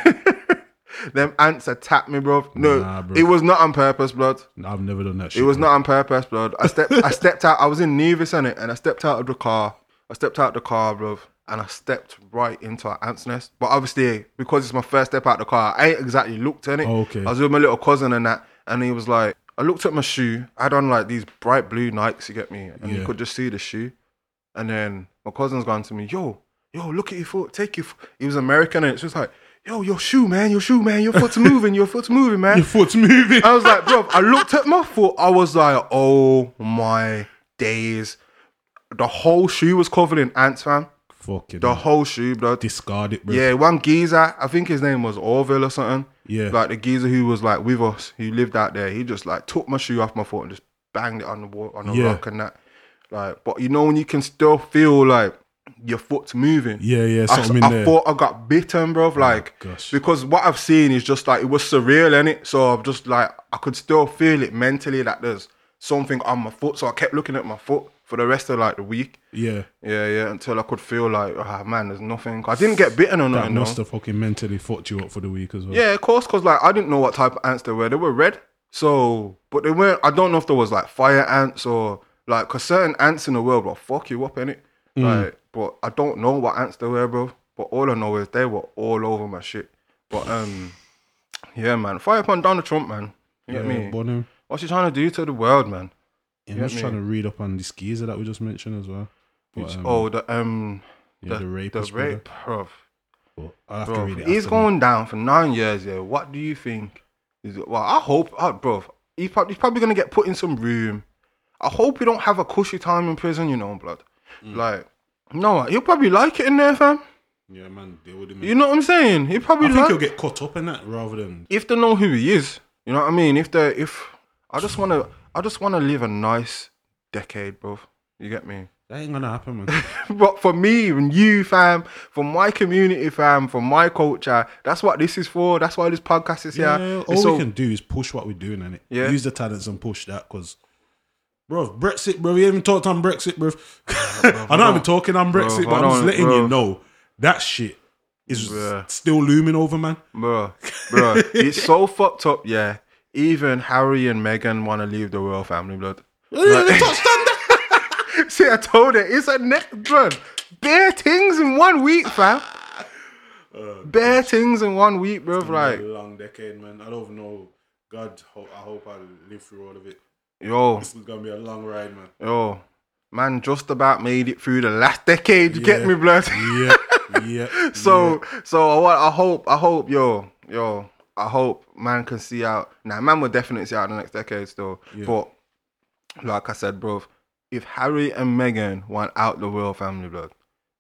Them ants attacked me, bro. No, Nah, bruv. it was not on purpose, blood. I've never done that shit. It was bro. not on purpose, blood. I stepped, I stepped out. I was in Nevis on it, and I stepped out of the car. I stepped out of the car, bro, and I stepped right into an ant's nest. But obviously, because it's my first step out the car, I ain't exactly looked in it. Oh, okay. I was with my little cousin and that, and he was like, I looked at my shoe. I had on like these bright blue Nikes, you get me, and you could just see the shoe. And then my cousin's gone to me, yo, yo, look at your foot, take your. Foot. He was American, and it's just like, yo, your shoe, man, your shoe, man, your foot's *laughs* moving, your foot's moving, man. Your foot's moving. I was like, bro, I looked at my foot. I was like, oh my days. The whole shoe was covered in ants, fam. Fucking The whole shoe, bro. discard it, bro. Yeah, one geezer, I think his name was Orville or something. Yeah. Like the geezer who was like with us, who lived out there, he just like took my shoe off my foot and just banged it on the wall, on the Yeah. rock and that. Like, but you know when you can still feel like your foot's moving. Yeah, yeah, I, something in I. Oh, thought I got bitten, bro. Like, gosh. because what I've seen is just like it was surreal, and it. So I'm just like I could still feel it mentally that there's something on my foot. So I kept looking at my foot for the rest of like the week. yeah. Yeah, yeah, until I could feel like, ah, man, there's nothing. I didn't get bitten or That nothing. though. must have fucking mentally fucked you up for the week as well. Yeah, of course, because like I didn't know what type of ants they were. They were red. So, but they weren't. I don't know if there was like fire ants or like, cause certain ants in the world will fuck you up in it. Like, but I don't know what ants they were, bro. But all I know is they were all over my shit. But um, yeah, man, fire upon Donald Trump, man. You yeah, get me? What's he trying to do to the world, man? I'm just trying to read up on the skeezer that we just mentioned as well. But, um, oh, the um, yeah, the, the rapist. the rape, bro. But I'll have to Bro, read it. he's going down for nine years. Yeah, what do you think? Is it, well, I hope, uh, bro. He's probably, he's probably gonna get put in some room. I hope he don't have a cushy time in prison. You know, blood. Mm. Like, no, he'll probably like it in there, fam. Yeah, man, deal with him. You know what I'm saying? He probably I think like he'll get caught up in that rather than if they know who he is. You know what I mean? If they, if I just want to, I just want to live a nice decade, bro. You get me? That ain't gonna happen, man. *laughs* But for me and you, fam, for my community, fam, for my culture, that's what this is for. That's why this podcast is yeah, here. all It's we can do is push what we're doing in it. Yeah. Use the talents and push that, cause. Bro, Brexit, bro. We haven't talked on Brexit, bro. I'm not even talking on Brexit, Bro, but I'm just letting bro. you know that shit is Bruh. still looming over, man. bro, bro, it's so *laughs* fucked up. Yeah, even Harry and Meghan want to leave the royal family, blood. They touched on that. *laughs* See, I told it. It's a neck, bro. Bare things in one week, fam. *laughs* Uh, Bare things in one week, bro. Like, a long decade, man. I don't know. God, ho- I hope I live through all of it. Yo, This is gonna be a long ride, man. yo, man, just about made it through the last decade. You get me, blood? Yeah, yeah. *laughs* So so I want I hope I hope yo yo I hope man can see out now man will definitely see out the next decade still Yeah. but like I said bro if Harry and Meghan want out the royal family blood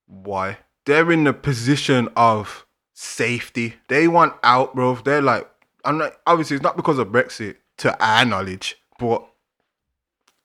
why they're in the position of safety they want out bro they're like I'm not obviously it's not because of Brexit to our knowledge but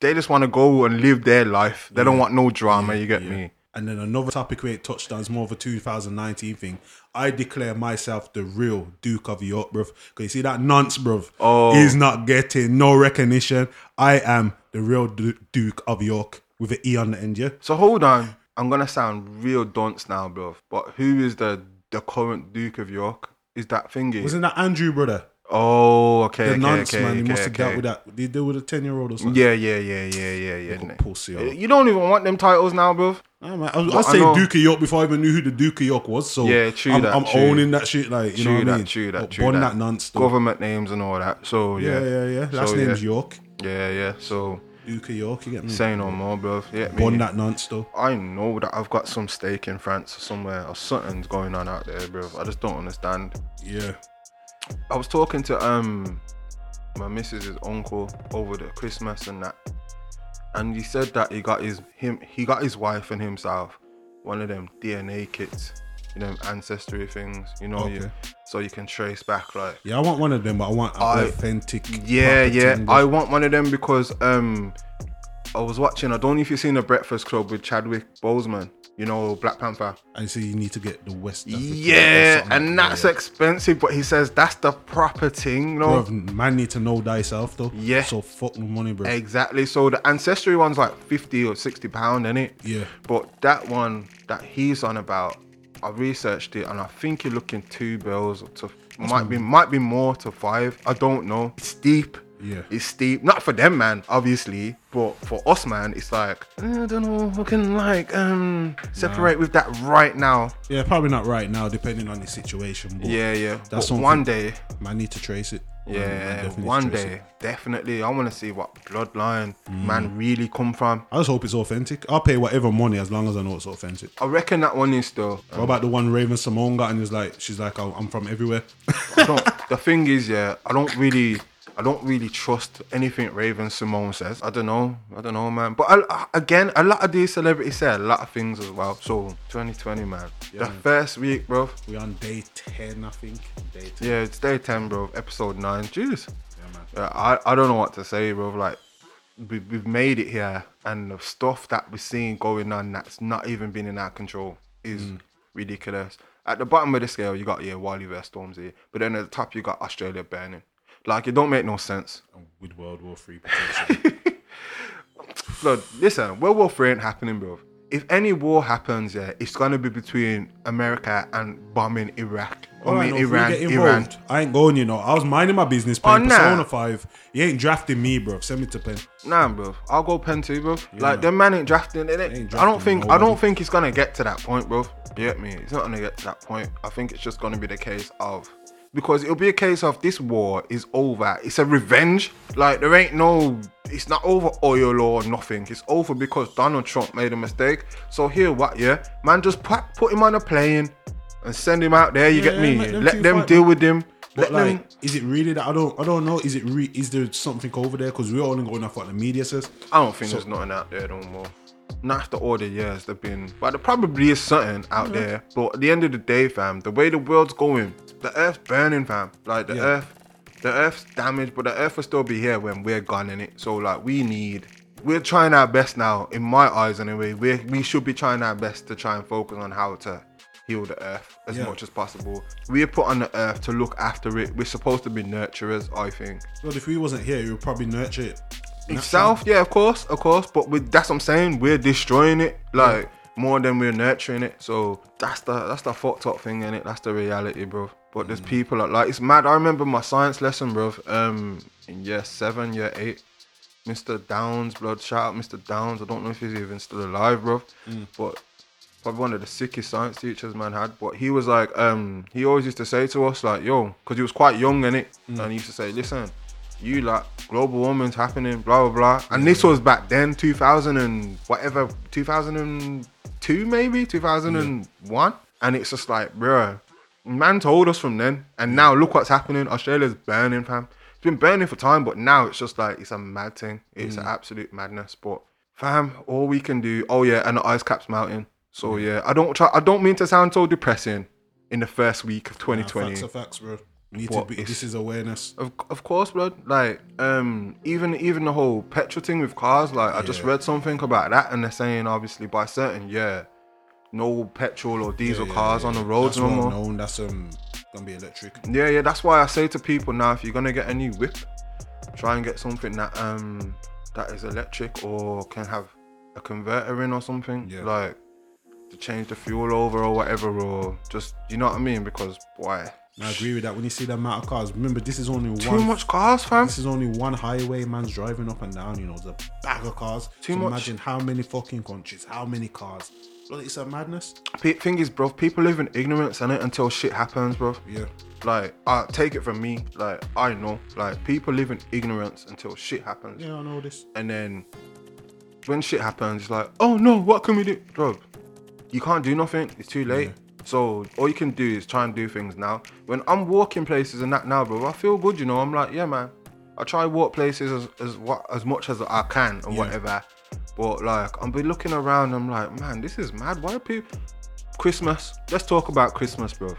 they just want to go and live their life they don't want no drama you get yeah. me And then another topic we ain't touched on is more of a 2019 thing. I declare myself the real Duke of York, bruv. Because you see that nonce, bruv. Oh. He's not getting no recognition. I am the real Duke of York with an E on the end, yeah? So hold on. I'm gonna sound real dunce now, bro. But who is the the current Duke of York? Is that thingy? Wasn't that Andrew, brother? Oh, okay, The okay, nonce, okay, man. You okay, must have dealt with that. Did he deal with a 10 year old or something? Yeah, yeah, yeah, yeah, yeah, yeah. Pussy, oh. You don't even want them titles now, bro. Nah, man. I was, I was I saying know- Duke of York before I even knew who the Duke of York was. So Yeah, true I'm, that, I'm true. owning that shit. Like, you true know what that, I mean? true that, But true that. that nonce, though. Government names and all that. So yeah, Yeah, yeah, yeah. Last So, name's yeah. York. yeah, yeah. So Duke of York, you get me? say no more, bro. Yeah, me. that nonce, though. I know that I've got some stake in France or somewhere or something's going on out there, bro. I just don't understand. Yeah. I was talking to um my missus's uncle over the Christmas and that, and he said that he got his him he got his wife and himself one of them DNA kits, you know, ancestry things, you know, you, so you can trace back like. Yeah, I want one of them, but I want I- authentic. Yeah, yeah. I want one of them because um I was watching. I don't know if you've seen the Breakfast Club with Chadwick Boseman. You know, Black Panther. I say you need to get the West. Yeah, and like that's that, expensive, but he says that's the proper thing, you know. Bruv, man need to know thyself though. Yeah. So fuck the money, bro. Exactly. So the ancestry one's like fifty or sixty pound, in it. Yeah. But that one that he's on about, I researched it and I think you're looking two bills to might be might be more to five. I don't know. It's steep. Yeah. It's steep. Not for them, man, obviously, but for us, man, it's like "Eh, I don't know. We can like um separate with that right now. Yeah, probably not right now, depending on the situation. But Yeah, yeah. That's but one day, man need to trace it. Yeah, one day, it. definitely. I want to see what bloodline Mm. man really come from. I just hope it's authentic. I'll pay whatever money as long as I know it's authentic. I reckon that one is still. What about the one Raven-Symoné got and is like, she's like, "Oh, I'm from everywhere. I don't, the thing is, yeah, I don't really, I don't really trust anything Raven-Symoné says. I don't know, I don't know, man. But I, again, a lot of these celebrities say a lot of things as well. So 2020, man, Yeah, the man. first week, bro. We're on day 10, I think. Day 10. Yeah, it's day 10, bro. Episode nine. Jeez. Yeah, man. Yeah, I, I don't know what to say, bro. Like, we, we've made it here, and the stuff that we're seeing going on that's not even been in our control is Mm. ridiculous. At the bottom of the scale, you got yeah, Wiley vs Stormzy, but then at the top, you got Australia burning. Like, it don't make no sense. *laughs* Oh, with World War Three potential. Blood, listen, World War Three ain't happening, bro. If any war happens, yeah, it's gonna be between America and bombing Iraq. I Alright, mean, no, if we Iran, get Iran. involved, I ain't going, you know. I was minding my business playing Oh, nah. Persona 5. You ain't drafting me, bro. Send me to pen. Nah, bro. I'll go pen two, bro. like them man ain't drafting it. ain't I don't think. I nobody. don't think it's gonna get to that point, bro. You get me? It's not gonna get to that point. I think it's just gonna be the case of because it'll be a case of this war is over. It's a revenge. Like there ain't no. It's not over oil or nothing. It's over because Donald Trump made a mistake. So here, what? Yeah, man, just put put him on a plane and send him out there. You Yeah, get me? let them Let them fight, deal man. with him. But Let like, them. is it really that? I don't. I don't know. Is it? Re- is there something over there? Because we're only going off what the media says. I don't think there's nothing out there no more. Not after all the years they've been. But there probably is something out there. But at the end of the day, fam, the way the world's going, the earth's burning, fam. Like the Yeah. earth, the Earth's damaged, but the Earth will still be here when we're gone in it. So like we need, we're trying our best now. In my eyes, anyway, we we should be trying our best to try and focus on how to heal the Earth as Yeah. much as possible. We are put on the Earth to look after it. We're supposed to be nurturers, I think. But if we wasn't here, you would probably nurture it. Itself, yeah, of course, of course. But with that's what I'm saying. We're destroying it like more than we're nurturing it. So that's the that's the fucked up thing in it. That's the reality, bro. But there's people that like it's mad. I remember my science lesson, bro. Um, in year seven, year eight. Mr. Downs, blood shout out Mr. Downs. I don't know if he's even still alive, bro. But probably one of the sickest science teachers man had. But he was like, um, he always used to say to us like, yo, because he was quite young in it, and he used to say, listen, you like global warming's happening, blah blah blah. And this was back then, 2000 and whatever, 2002 maybe, 2001. And it's just like, bro, man told us from then, and now look what's happening. Australia's burning, fam. It's been burning for time, but now it's just like it's a mad thing. It's an absolute madness. But fam, all we can do. Oh yeah, and the ice cap's melting. So yeah, I don't try. I don't mean to sound so depressing in the first week of Nah, 2020. facts are facts, bro. We need to be. This is awareness. Of, of course, bro. Like, um, even even the whole petrol thing with cars. Like, I just read something about that, and they're saying obviously by certain year, no petrol or diesel Yeah, cars on the roads no more. known. That's um gonna be electric. Yeah, yeah. That's why I say to people now, if you're gonna get a new whip, try and get something that um that is electric or can have a converter in or something. Yeah. Like to change the fuel over or whatever, or just you know what I mean? Because why? I agree with that. When you see the amount of cars, remember this is only too one. Too much cars, fam. This is only one highway man's driving up and down. You know, the bag of cars. Too So much. Imagine how many fucking countries, how many cars. Well, it's a madness. Pe- thing is, bro, people live in ignorance and it until shit happens, bro. Yeah. Like, uh, take it from me. Like, I know. Like, people live in ignorance until shit happens. Yeah, I know this. And then when shit happens, it's like, oh no, what can we do? Bro, you can't do nothing. It's too late. So all you can do is try and do things now. When I'm walking places and that now, bro, I feel good, you know. I'm like, yeah, man. I try walk places as as what as much as I can and Yeah. whatever. But like, I'm be looking around. I'm like, man, this is mad. Why are people? Christmas. Let's talk about Christmas, bro.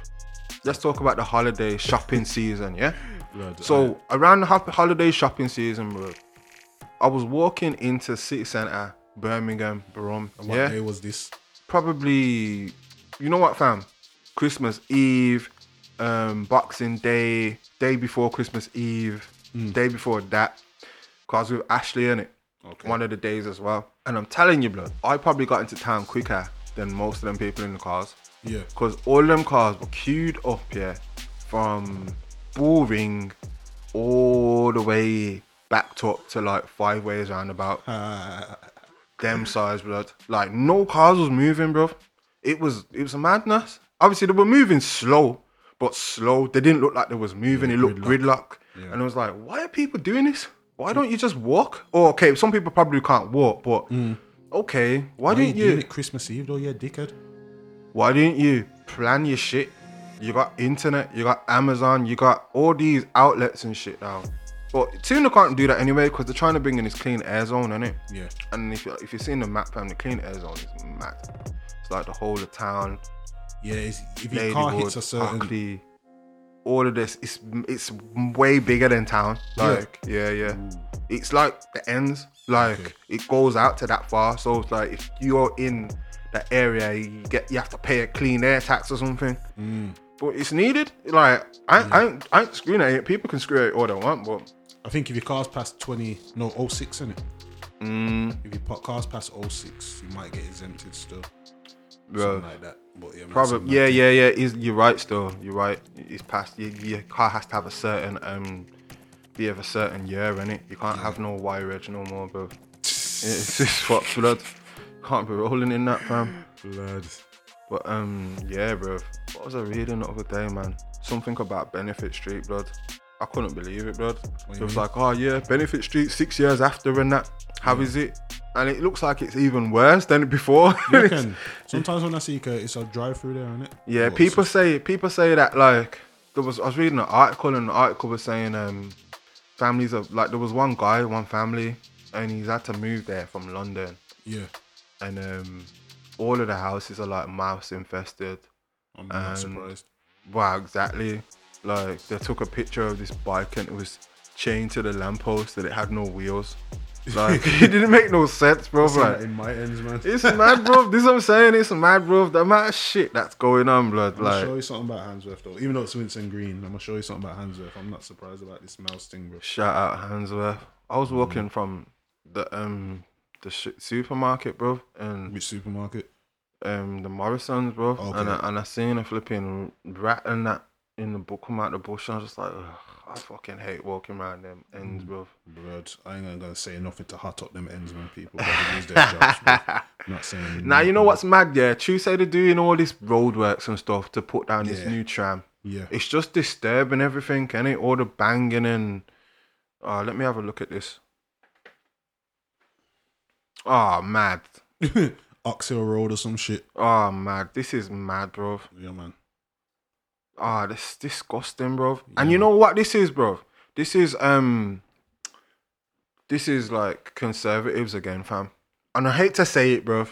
Let's talk about the holiday shopping season, yeah. Blood. So around the holiday shopping season, bro, I was walking into city centre, Birmingham, Brum. And what Yeah, day was this? probably. You know what, fam? Christmas Eve, um, Boxing Day, day before Christmas Eve, day before that. Cause with Ashley in it, Okay. one of the days as well. And I'm telling you, blood, I probably got into town quicker than most of them people in the cars. Yeah. Because all them cars were queued up, yeah, from Bullring all the way back up to like five ways roundabout. Uh, Them size, blood. Like no cars was moving, bro. It was it was a madness. Obviously they were moving slow, but slow. They didn't look like they was moving. it looked gridlock. Yeah. And I was like, why are people doing this? Why don't you just walk? Or okay, some people probably can't walk, but mm. okay, why, didn't doing you? it Christmas Eve though? Yeah, dickhead. Why didn't you plan your shit? You got internet, you got Amazon, you got all these outlets and shit now. But Tuna can't do that anyway because they're trying to bring in this clean air zone, innit? Yeah. And if you if you've seen the map, fam, the clean air zone is mad. It's like the whole of town, Yeah. It's, if your car Ladywood, hits a certain. All of this. It's it's way bigger than town. Yeah. Like yeah, yeah. It's like the ends. Like Okay. it goes out to that far. So it's like if you're in that area, you get you have to pay a clean air tax or something. Mm. But it's needed. Like I, I, ain't, I ain't screwing it. People can screw it all they want, but I think if your car's past 20, no, 06, in it. mm, If your car's past 06, you might get exempted still. bro, Something like that. But yeah, probably yeah, yeah, yeah. Is you're right. Still, you're right. It's past. Your, your car has to have a certain um, be of a certain year in it. You can't have no wire edge no more, bro. *laughs* It's just fuck blood. Can't be rolling in that, fam. Blood. But um, yeah, bro. What was I reading the other day, man? Something about Benefit Street, blood. I couldn't believe it, blood. What It was mean? like, oh yeah, Benefit Street six years after and that. How is it? And it looks like it's even worse than before. *laughs* Sometimes when I see it, it's a drive through there, isn't it? yeah, But people it's say people say that like there was I was reading an article and the article was saying um families of like there was one guy, one family, and he's had to move there from London, Yeah. and um all of the houses are like mouse infested. I'm not And- surprised. Wow, exactly. Like they took a picture of this bike and it was chained to the lamppost that it had no wheels. Like *laughs* it didn't make no sense, bro. Like in my ends, man. it's mad, bro. This is what I'm saying. It's mad, bro. The amount of shit that's going on, blood. Like I'm gonna show you something about Handsworth though. Even though it's Winson Green, I'm gonna show you something about Handsworth. I'm not surprised about this mouse thing, bro. shout out Handsworth. I was walking from the um the sh- supermarket, bro, and Which supermarket? um the Morrisons, bro, and Okay. I, and I seen a flipping rat and that in the book come out the bush. And I was just like, Ugh, I fucking hate walking around them ends, mm. bro. Blood. I ain't gonna say nothing to hot up them ends, man. People lose their jobs, bro. *laughs* Not saying. Now you know what's mad, yeah. Tuesday they're doing all this roadworks and stuff to put down this Yeah. new tram. Yeah. It's just disturbing everything, can it? All the banging and uh let me have a look at this. Oh mad. *laughs* Oxhill Road or some shit. Oh mad. This is mad, bro. Yeah, man. Ah, this disgusting, bro. And you know what this is, bro? This is um this is like conservatives again, fam. And I hate to say it, bro.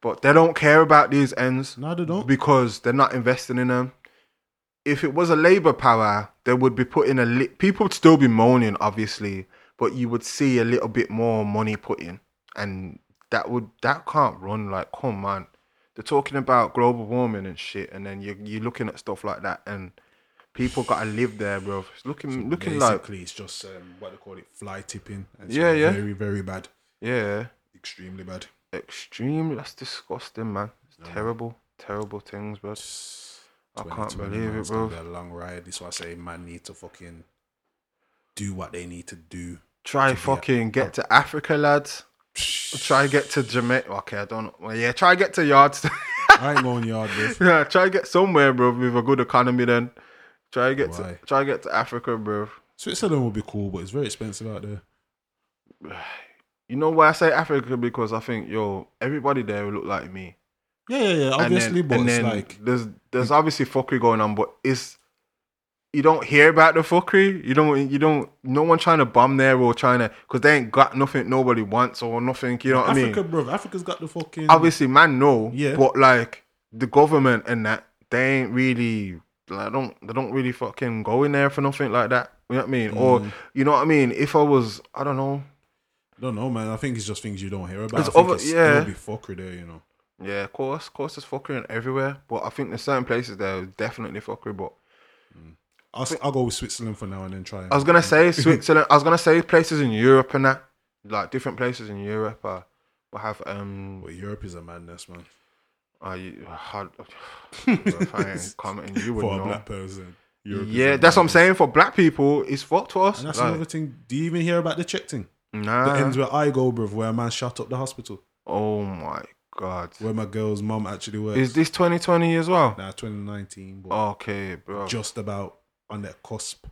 But they don't care about these ends No, they don't. because they're not investing in them. If it was a Labour power, they would be putting a li- people would still be moaning, obviously, but you would see a little bit more money put in, and that would that can't run. Like, come on, they're talking about global warming and shit, and then you you're looking at stuff like that, and people gotta live there, bro. It's looking looking like Basically, it's just um, what they call it, fly tipping. It's Yeah, yeah. Very, very bad. yeah, Extremely bad. extreme. That's disgusting, man. It's terrible, terrible things, bro. I can't believe it, it's bro. be a long ride. This is why I say man need to fucking do what they need to do. Try to fucking get to Africa, lads. Try get to Jamaica. Okay, I don't know. Well, yeah, try get to yards. *laughs* I ain't going yard, bro. *laughs* yeah, try get somewhere, bro, with a good economy. Then try get to try get to Africa, bro. Switzerland would be cool, but it's very expensive out there. *sighs* You know why I say Africa because I think yo everybody there will look like me. Yeah, yeah, yeah. And Obviously, then, but and it's then like there's there's obviously fuckery going on, but it's you don't hear about the fuckery. You don't you don't no one trying to bomb there or trying to because they ain't got nothing nobody wants or nothing. You know what I mean? Africa, bro. Africa's got the fucking. obviously man no. Yeah. but like the government and that they ain't really like don't they don't really fucking go in there for nothing like that you know what i mean Mm. or you know what i mean if i was i don't know I don't know, man. I think it's just things you don't hear about. It's over- it's, yeah. There'll be fuckery there, you know. yeah of course of course there's fuckery everywhere but i think there's certain places there are definitely fuckery but I'll, I'll go with Switzerland for now and then try. i was gonna say *laughs* switzerland i was gonna say places in europe and that like different places in europe uh, will have um But Europe is a madness, man. uh, you, hard, *sighs* *laughs* I commenting you would For a know black person. Europe yeah that's what i'm saying for black people it's fucked to us And that's like, another thing. Do you even hear about the Czech thing? nah. The ends where I go, bruv, where a man shut up the hospital, Oh my god. where my girl's mum actually works. Is this 2020 as well? Nah, 2019, but Okay, bro. just about on that cusp.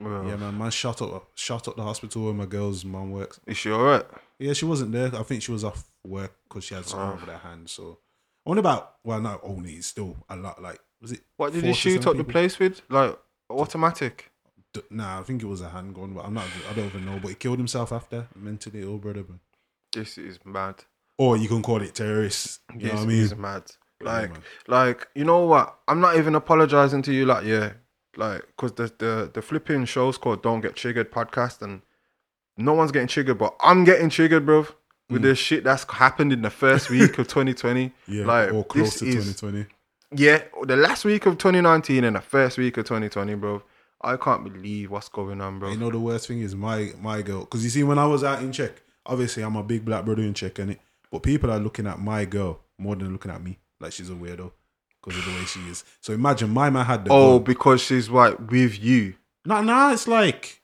bro. Yeah, man, man shot up, shot up the hospital where my girl's mom works. Is she alright? Yeah, she wasn't there. I think she was off work because she had something Oh. over their hand. So only about well, not only it's still a lot. Like was it? What did you shoot up the place with? Like automatic? D- Nah, I think it was a handgun, but I'm not. I don't even know. But he killed himself after mentally ill, brother. man. This is mad. Or you can call it terrorist. You This know what I mean? is mad. Like, man. like you know what? I'm not even apologizing to you. Like, yeah, like because the the the flipping show's called "Don't Get Triggered" podcast, and no one's getting triggered, but I'm getting triggered, bro. With the shit that's happened in the first week of *laughs* 2020, Mm. Yeah, like or close this to is 2020. Yeah, the last week of 2019 and the first week of 2020, bro. I can't believe what's going on, bro. You know the worst thing is my my girl because you see when I was out in Czech, obviously I'm a big black brother in Czech, and it, but people are looking at my girl more than looking at me like she's a weirdo because of the way she is. So imagine my man had the oh, gun. because she's like with you. Nah, nah, it's like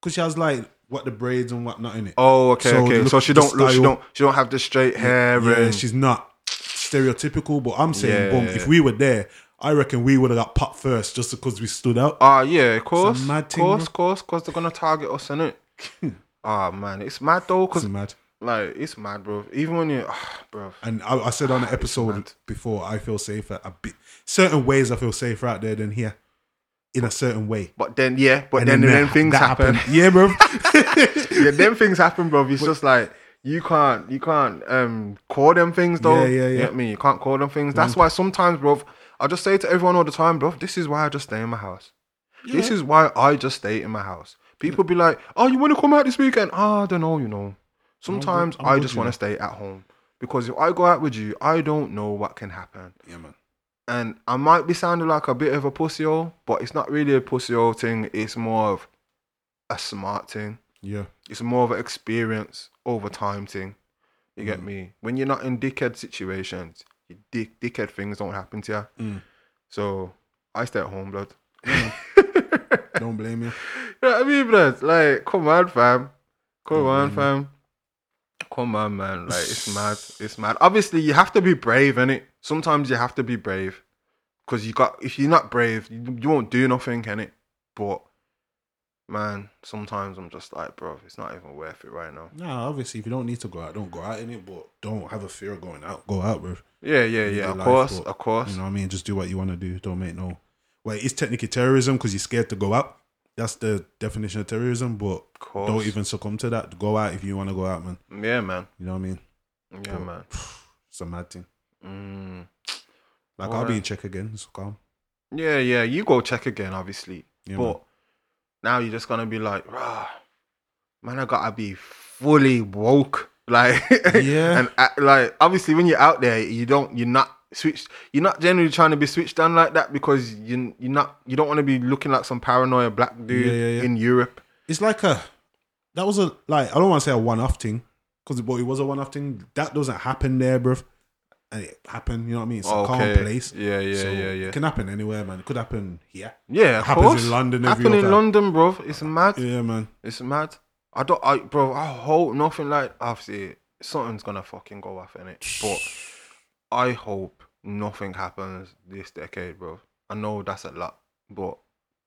because she has like what the braids and whatnot in it. Oh, okay, So okay. So she don't look. She don't. She don't have the straight hair. yeah, and, she's not stereotypical, but I'm saying, boom, if we were there, I reckon we would have got popped first just because we stood out. Ah, yeah, of course, mad of thing, course, bro. course, because they're gonna target us, innit? *laughs* Ah, man, it's mad though, It's cause mad. Like it's mad, bro. Even when you, ah, bro. And I, I said on the episode before, I feel safer. A bit, certain ways I feel safer out there than here, in a certain way. But then, yeah, but And then, then, that- things happen. happened. *laughs* Yeah, bro. *laughs* *laughs* yeah, them things happen, bro. It's just like you can't, you can't um call them things though. Yeah, yeah, yeah. You yeah. get me? You can't call them things. That's why sometimes, bro, I just say to everyone all the time, bro, this is why I just stay in my house. This is why I just stay in my house. People be like, oh, you want to come out this weekend? Oh, I don't know, you know. Sometimes I'm I good, just want to stay at home because if I go out with you, I don't know what can happen. Yeah, man. And I might be sounding like a bit of a pussy hole, but it's not really a pussy hole thing. It's more of a smart thing. Yeah. It's more of an experience over time thing. You Mm. get me? When you're not in dickhead situations, you dick, dickhead things don't happen to you. Mm. So I stay at home, blood. *laughs* Don't blame you. You know what I mean, blood? Like, come on, fam. Come Don't on, fam. Come on, man. Like, it's *sighs* mad. It's mad. Obviously, you have to be brave, innit? Sometimes you have to be brave. Because you got, if you're not brave, you, you won't do nothing, innit? But, man, sometimes I'm just like, bro, it's not even worth it right now. Nah, obviously, if you don't need to go out, don't go out in it. But don't have a fear of going out. Go out, bro. Yeah, yeah, Live yeah. Of life, course, but, of course. You know what I mean? Just do what you want to do. Don't make no. Well, it's technically terrorism because you're scared to go out. That's the definition of terrorism. But don't even succumb to that. Go out if you want to go out, man. Yeah, man. You know what I mean? Yeah, But- man. *sighs* It's a mad thing. Mm. Like I'll be in Czech again. It's calm. Yeah, yeah. You go Czech again, obviously. Yeah, but man. now you're just gonna be like, rah, man, I gotta be fully woke. *laughs* Like, Yeah. and uh, like, obviously, when you're out there, you don't, you're not switched. You're not generally trying to be switched on like that because you, you're not, you don't want to be looking like some paranoia black dude Yeah, yeah, yeah. in Europe. It's like a that was a like I don't want to say a one off thing because but it was a one off thing. That doesn't happen there, bruv. And it happened. You know what I mean? It's a calm place. Yeah, yeah, So, yeah, yeah. It can happen anywhere, man. It could happen here. Yeah, of happens in. London Happen in other- London, bro. It's mad. Yeah, man. It's mad. I don't, I, bro. I hope nothing like obviously something's gonna fucking go off in it, but I hope nothing happens this decade, bro. I know that's a lot, but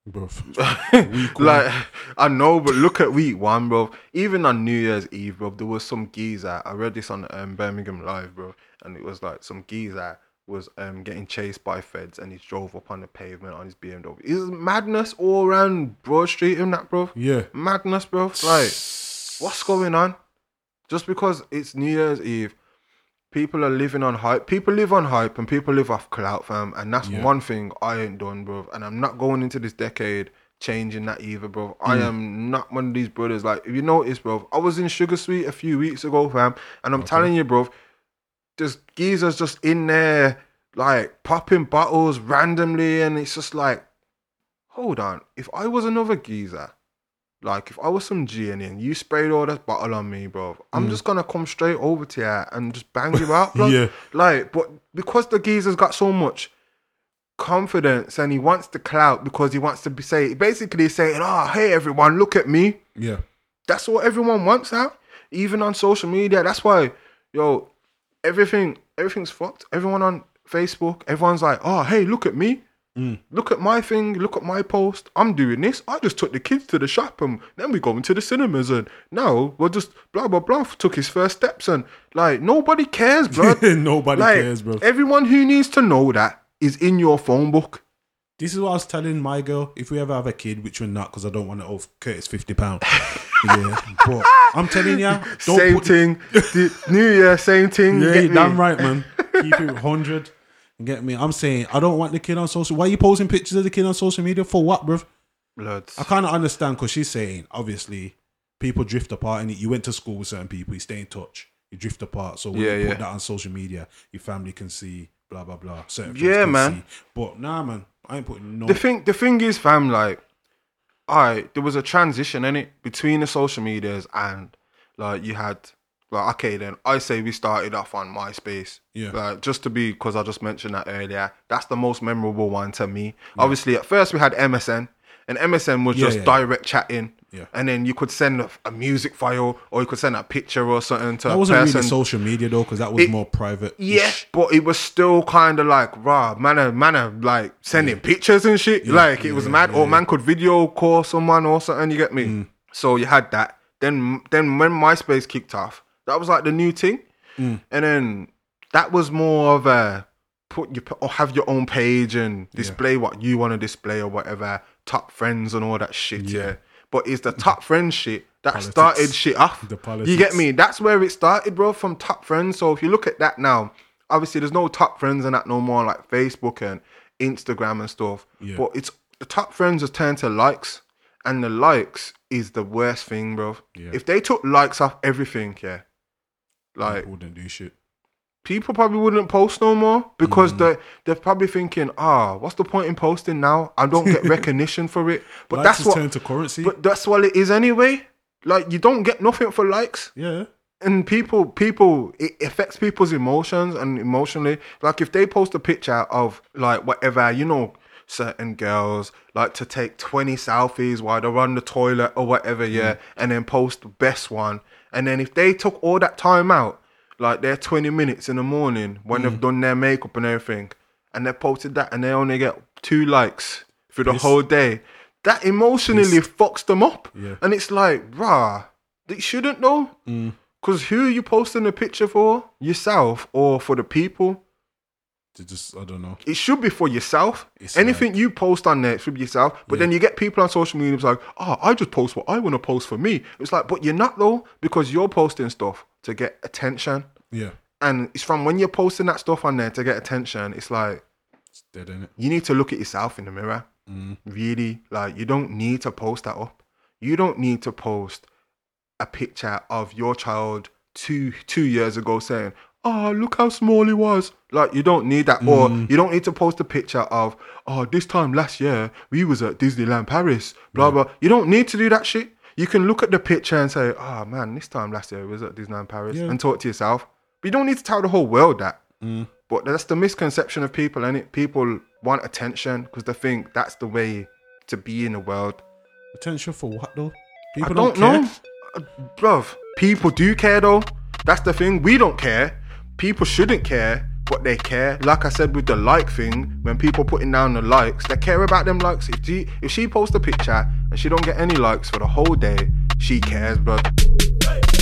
*laughs* one. like I know, but look at week one, bro. Even on New Year's Eve, bro, there was some geezer. I read this on um, Birmingham Live, bro, and it was like some geezer was um getting chased by feds, and he drove up on the pavement on his BMW. It's madness all around Broad Street in that, bro. Yeah. Madness, bro. Like, what's going on? Just because it's New Year's Eve, people are living on hype. People live on hype and people live off clout, fam. And that's Yeah. one thing I ain't done, bro. And I'm not going into this decade changing that either, bro. I Mm. am not one of these brothers. Like, if you notice, bro, I was in Sugar Suite a few weeks ago, fam. And I'm telling you, bro, there's geezers just in there, like, popping bottles randomly. And it's just like, hold on. If I was another geezer, like if I was some G and you sprayed all that bottle on me, bro, I'm mm. just gonna come straight over to you and just bang you out, bro. *laughs* Yeah. Like, but because the geezer's got so much confidence and he wants the clout because he wants to be say basically saying, Oh, hey everyone, look at me. Yeah. That's what everyone wants now. Even on social media. That's why, yo, everything everything's fucked. Everyone on Facebook, everyone's like, Oh, hey, look at me. Mm. Look at my thing. Look at my post. I'm doing this. I just took the kids to the shop and then we go into the cinemas and now we're just blah blah blah. Took his first steps and like nobody cares, bro. *laughs* Nobody like, cares, bro. Everyone who needs to know that is in your phone book. This is what I was telling my girl. If we ever have a kid, which we're not, because I don't want to owe Curtis fifty pound. *laughs* yeah, but I'm telling you, don't same put thing. *laughs* the New Year, same thing. Yeah, get you me? damn right, man. Keep it hundred. Get me? I'm saying I don't want the kid on social. Why are you posting pictures of the kid on social media for what, bruv? Bloods. I kind of understand because she's saying obviously people drift apart and you went to school with certain people, you stay in touch, you drift apart. So when Yeah, you yeah. put that on social media, your family can see, blah blah blah. Certain Yeah, man. See. But nah, man, I ain't putting no. The thing, the thing is, fam, like, I there was a transition in it between the social medias and like you had like okay then I say we started off on MySpace. Yeah. Like just to be because I just mentioned that earlier. That's the most memorable one to me. Obviously, at first we had MSN, and MSN was Yeah, just yeah, yeah. direct chatting. Yeah. And then you could send a, a music file or you could send a picture or something to that a wasn't person. really social media though, because that was It- more private. Yeah, but it was still kind of like raw, man. a- Man, a, like sending pictures and shit. like it was mad. yeah, or yeah. man could video call someone or something. You get me? Mm. So you had that. Then, then when MySpace kicked off, that was like the new thing. Mm. And then that was more of a put you or have your own page and display what you want to display or whatever. Top friends and all that shit. Yeah. But it's the top friends shit that Politics. started shit off. The You get me? That's where it started, bro, from top friends. So if you look at that now, obviously there's no top friends and that no more like Facebook and Instagram and stuff. Yeah. But it's the top friends has turned to likes, and the likes is the worst thing, bro. Yeah. If they took likes off everything, yeah, like wouldn't do shit. people probably wouldn't post no more because Mm. they they're probably thinking, ah, what's the point in posting now? I don't get *laughs* recognition for it. But Likes that's what. turned to currency. But that's what it is anyway. Like you don't get nothing for likes yeah. and people people it affects people's emotions and emotionally like if they post a picture of like whatever you know certain girls like to take 20 selfies while they're on the toilet or whatever yeah and then post the best one and then if they took all that time out like their 20 minutes in the morning when they've mm. done their makeup and everything and they posted that and they only get two likes for the whole day that emotionally fucks them up Yeah. and it's like rah they shouldn't though mm. because who are you posting a picture for? Yourself or for the people? To just I don't know. It should be for yourself. It's uh, Anything you post on there should be yourself. But then you get people on social media who's like, oh, I just post what I want to post for me. It's like, but you're not though, because you're posting stuff to get attention. Yeah. And it's from when you're posting that stuff on there to get attention, it's like It's dead in it. you need to look at yourself in the mirror. Mm. Really, like you don't need to post that up. You don't need to post a picture of your child two two years ago saying, "Oh, look how small he was." Like you don't need that, or mm-hmm. you don't need to post a picture of, "Oh, this time last year we was at Disneyland Paris." Blah blah. You don't need to do that shit. You can look at the picture and say, "Oh man, this time last year we was at Disneyland Paris," Yeah. and talk to yourself. But you don't need to tell the whole world that. Mm. But that's the misconception of people, and it people want attention because they think that's the way to be in the world. Attention for what though? I People don't, care. know, Uh, bruv. People do care though. That's the thing. We don't care. People shouldn't care, but they care. Like I said with the like thing, when people putting down the likes, they care about them likes. If she if she posts a picture and she don't get any likes for the whole day, she cares, bruv.